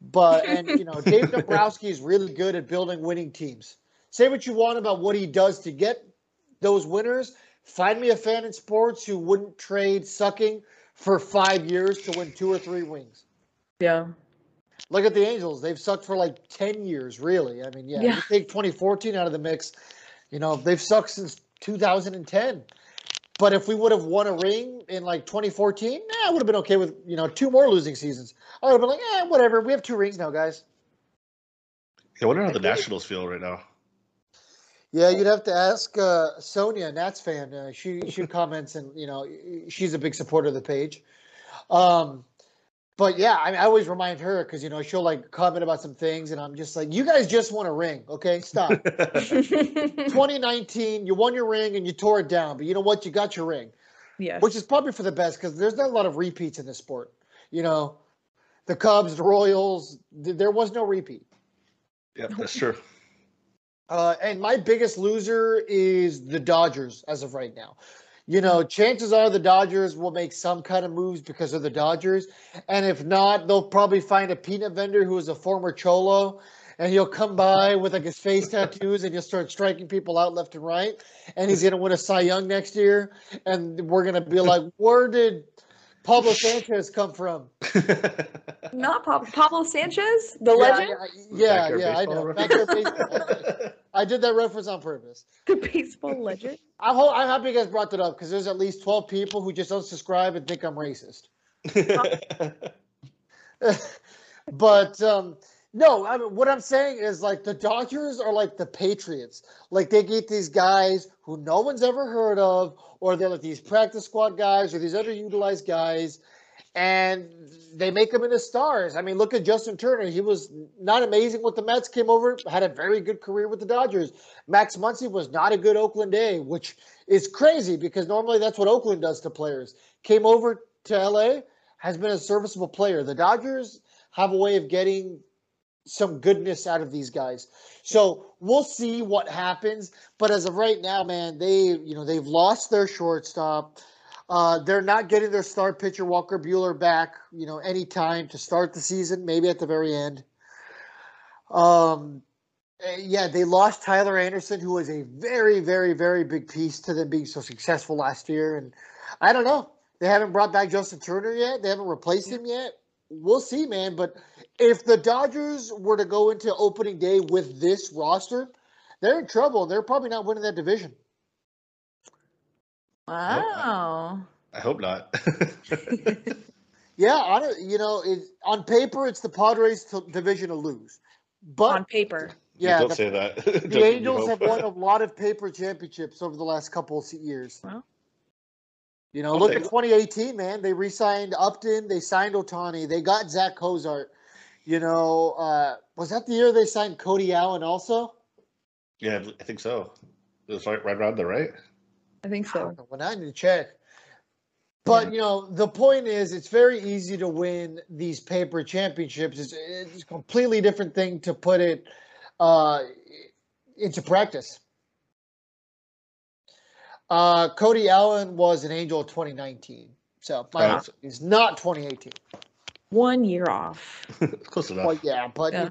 But and you know, Dave Dombrowski is really good at building winning teams. Say what you want about what he does to get those winners. Find me a fan in sports who wouldn't trade sucking for five years to win two or three rings. Yeah. Look at the Angels; they've sucked for like ten years, really. I mean, yeah, Yeah. you take 2014 out of the mix, you know they've sucked since 2010. But if we would have won a ring in like 2014, nah, I would have been okay with you know two more losing seasons. I would have been like, eh, whatever. We have two rings now, guys. I wonder how the Nationals feel right now. Yeah, you'd have to ask uh, Sonia, Nats fan. Uh, she she comments, and you know she's a big supporter of the page. Um, but yeah, I, mean, I always remind her because you know she'll like comment about some things, and I'm just like, you guys just won a ring, okay? Stop. 2019, you won your ring and you tore it down, but you know what? You got your ring, yes. which is probably for the best because there's not a lot of repeats in this sport. You know, the Cubs, the Royals, th- there was no repeat. yeah, that's true. Uh, and my biggest loser is the Dodgers as of right now. You know, chances are the Dodgers will make some kind of moves because of the Dodgers. And if not, they'll probably find a peanut vendor who is a former Cholo and he'll come by with like his face tattoos and he'll start striking people out left and right. And he's to win a Cy Young next year. And we're to be like, where did Pablo Sanchez come from? Not Pablo, Pablo Sanchez, the Yeah, legend, Yeah, Backyard yeah, I know. baseball. I did that reference on purpose. the baseball legend. I'm, ho- I'm happy you guys brought that up because there's at least 12 people who just unsubscribe and think I'm racist. but um, no, I mean, what I'm saying is like the Dodgers are like the Patriots. Like they get these guys who no one's ever heard of, or they're like these practice squad guys or these underutilized guys, and they make them into stars. I mean, look at Justin Turner. He was not amazing with the Mets, came over, had a very good career with the Dodgers. Max Muncy was not a good Oakland A, which is crazy because normally that's what Oakland does to players. Came over to LA, has been a serviceable player. The Dodgers have a way of getting some goodness out of these guys. So we'll see what happens. But as of right now, man, they you know they've lost their shortstop. Uh, they're not getting their star pitcher Walker Buehler back, you know, anytime to start the season, maybe at the very end. Um, eh, yeah, they lost Tyler Anderson, who was a very, very, very big piece to them being so successful last year. And I don't know. They haven't brought back Justin Turner yet. They haven't replaced him yet. We'll see, man. But if the Dodgers were to go into opening day with this roster, they're in trouble. They're probably not winning that division. Wow. I hope not. Yeah, on it, you know, it, on paper, it's the Padres t- division to lose. But On paper. yeah, don't the, say that. the Angels have won a lot of paper championships over the last couple of years. Well. You know, I'll look at 2018, man. They re-signed Upton, they signed Ohtani, they got Zach Cozart. You know, uh, was that the year they signed Cody Allen also? Yeah, I think so. It was right, right around there, right? I think I so. don't know. When I need to check. But you know, the point is, it's very easy to win these paper championships. It's, it's a completely different thing to put it uh, into practice. Uh, Cody Allen was an Angel of 2019, so my apologies, he's not 2018. One year off. Close enough. Well, yeah, but Yeah.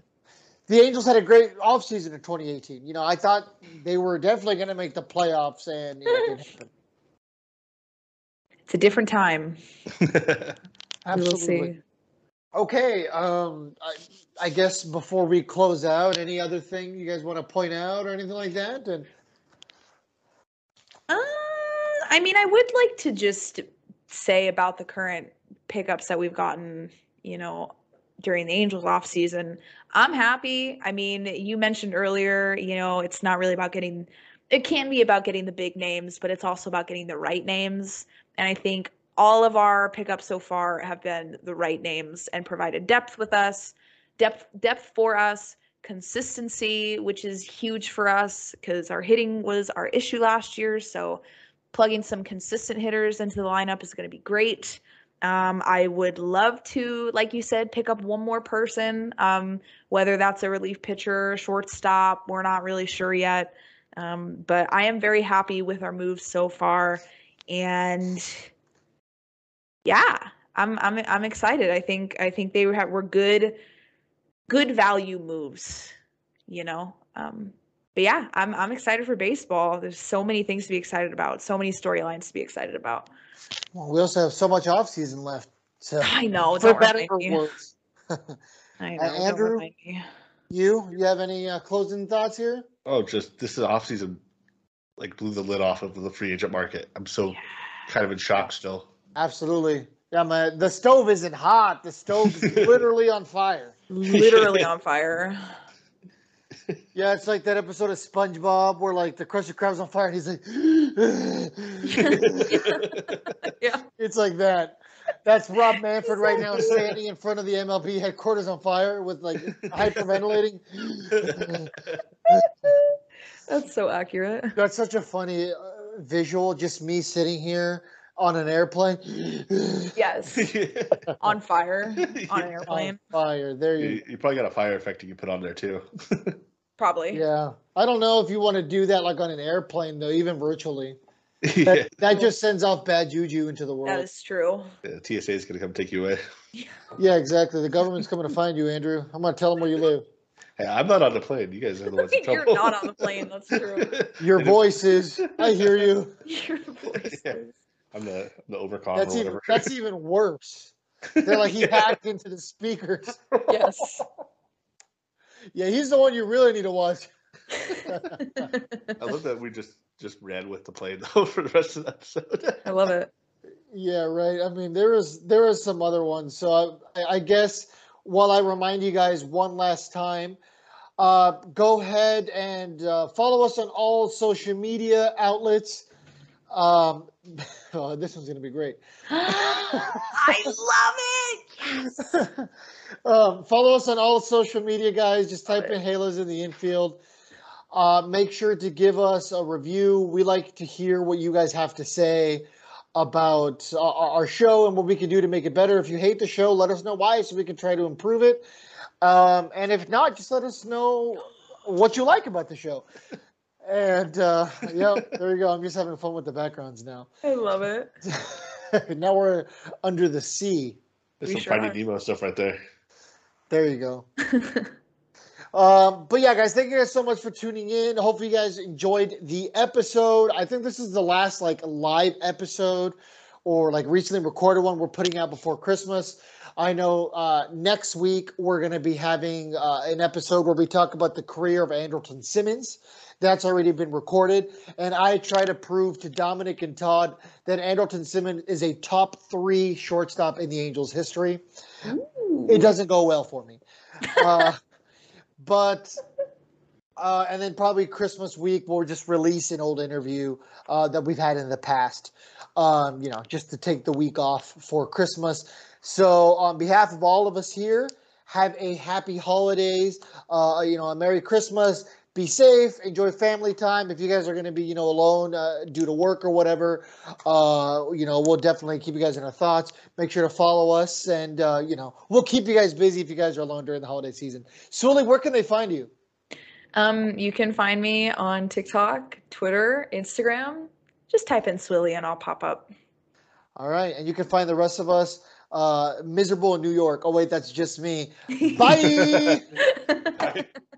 the Angels had a great offseason in 2018. You know, I thought they were definitely going to make the playoffs, and you know, it didn't happen. It's a different time. We will Absolutely. see. Okay, um, I, I guess before we close out, any other thing you guys want to point out or anything like that? And I mean, I would like to just say about the current pickups that we've gotten, you know, during the Angels off season. I'm happy. I mean, you mentioned earlier, you know, it's not really about getting it can be about getting the big names, but it's also about getting the right names. And I think all of our pickups so far have been the right names and provided depth with us, depth depth for us, consistency, which is huge for us because our hitting was our issue last year. So plugging some consistent hitters into the lineup is going to be great. Um, I would love to, like you said, pick up one more person, um, whether that's a relief pitcher, shortstop. We're not really sure yet. Um, but I am very happy with our moves so far. And yeah, I'm I'm I'm excited. I think I think they were good good value moves, you know. Um, but yeah, I'm I'm excited for baseball. There's so many things to be excited about, so many storylines to be excited about. well, we also have so much off season left. So I know. for better or worse. I know. Uh, Andrew? you, you have any uh, closing thoughts here? oh, just this is off season. Like blew the lid off of the free agent market. I'm so kind of in shock still. Absolutely. Yeah, man. The stove isn't hot. The stove is literally on fire. Literally on fire. Yeah, it's like that episode of SpongeBob where like the Krusty Krab's on fire and he's like, yeah. it's like that. That's Rob Manfred right now standing in front of the MLB headquarters on fire with like hyperventilating. That's so accurate. That's such a funny uh, visual. Just me sitting here on an airplane. Yes. On fire. On an on airplane. fire. There you you, you probably got a fire effect you can put on there too. Probably. Yeah. I don't know if you want to do that like on an airplane though, even virtually. yeah. That, that just sends off bad juju into the world. is true. Yeah, TSA is gonna come take you away. Yeah, exactly. The government's coming to find you, Andrew. I'm gonna tell them where you live. Hey, I'm not on the plane. You guys are the ones in trouble. You're not on the plane, that's true. Your voice is. I hear you. Your voice. Yeah. I'm the the overcom That's or even that's even worse. They're like he hacked into the speakers. Yes. Yeah, he's the one you really need to watch. I love that we just just ran with the plane though for the rest of the episode. I love it. Yeah, right. I mean, there is there is some other ones. So I, I guess while I remind you guys one last time, uh, go ahead and uh, follow us on all social media outlets. Um, oh, this one's gonna be great. I love it. Yes. um, follow us on all social media, guys. Just type in Halos in the infield. Uh, make sure to give us a review. We like to hear what you guys have to say about uh, our our show and what we can do to make it better. If you hate the show, let us know why so we can try to improve it. Um, and if not, just let us know what you like about the show. And uh, yeah, there you go. I'm just having fun with the backgrounds now. I love it. now we're under the sea. There's We some sure Finding are. Nemo stuff right there. There you go. Um, but yeah, guys, thank you guys so much for tuning in. Hopefully, you guys enjoyed the episode. I think this is the last like live episode or like recently recorded one we're putting out before Christmas. I know uh, next week we're going to be having uh, an episode where we talk about the career of Andrelton Simmons. That's already been recorded. And I try to prove to Dominic and Todd that Andrelton Simmons is a top three shortstop in the Angels history it doesn't go well for me. Uh, but uh, and then probably Christmas week we'll just release an old interview uh, that we've had in the past. Um, you know, just to take the week off for Christmas. So on behalf of all of us here have a happy holidays. Uh, you know, a Merry Christmas. Be safe. Enjoy family time. If you guys are going to be, you know, alone uh, due to work or whatever, uh, you know, we'll definitely keep you guys in our thoughts. Make sure to follow us, and uh, you know, we'll keep you guys busy if you guys are alone during the holiday season. Sully, where can they find you? Um, you can find me on TikTok, Twitter, Instagram. Just type in Swilly and I'll pop up. All right, and you can find the rest of us uh, miserable in New York. Oh wait, that's just me. Bye. Bye.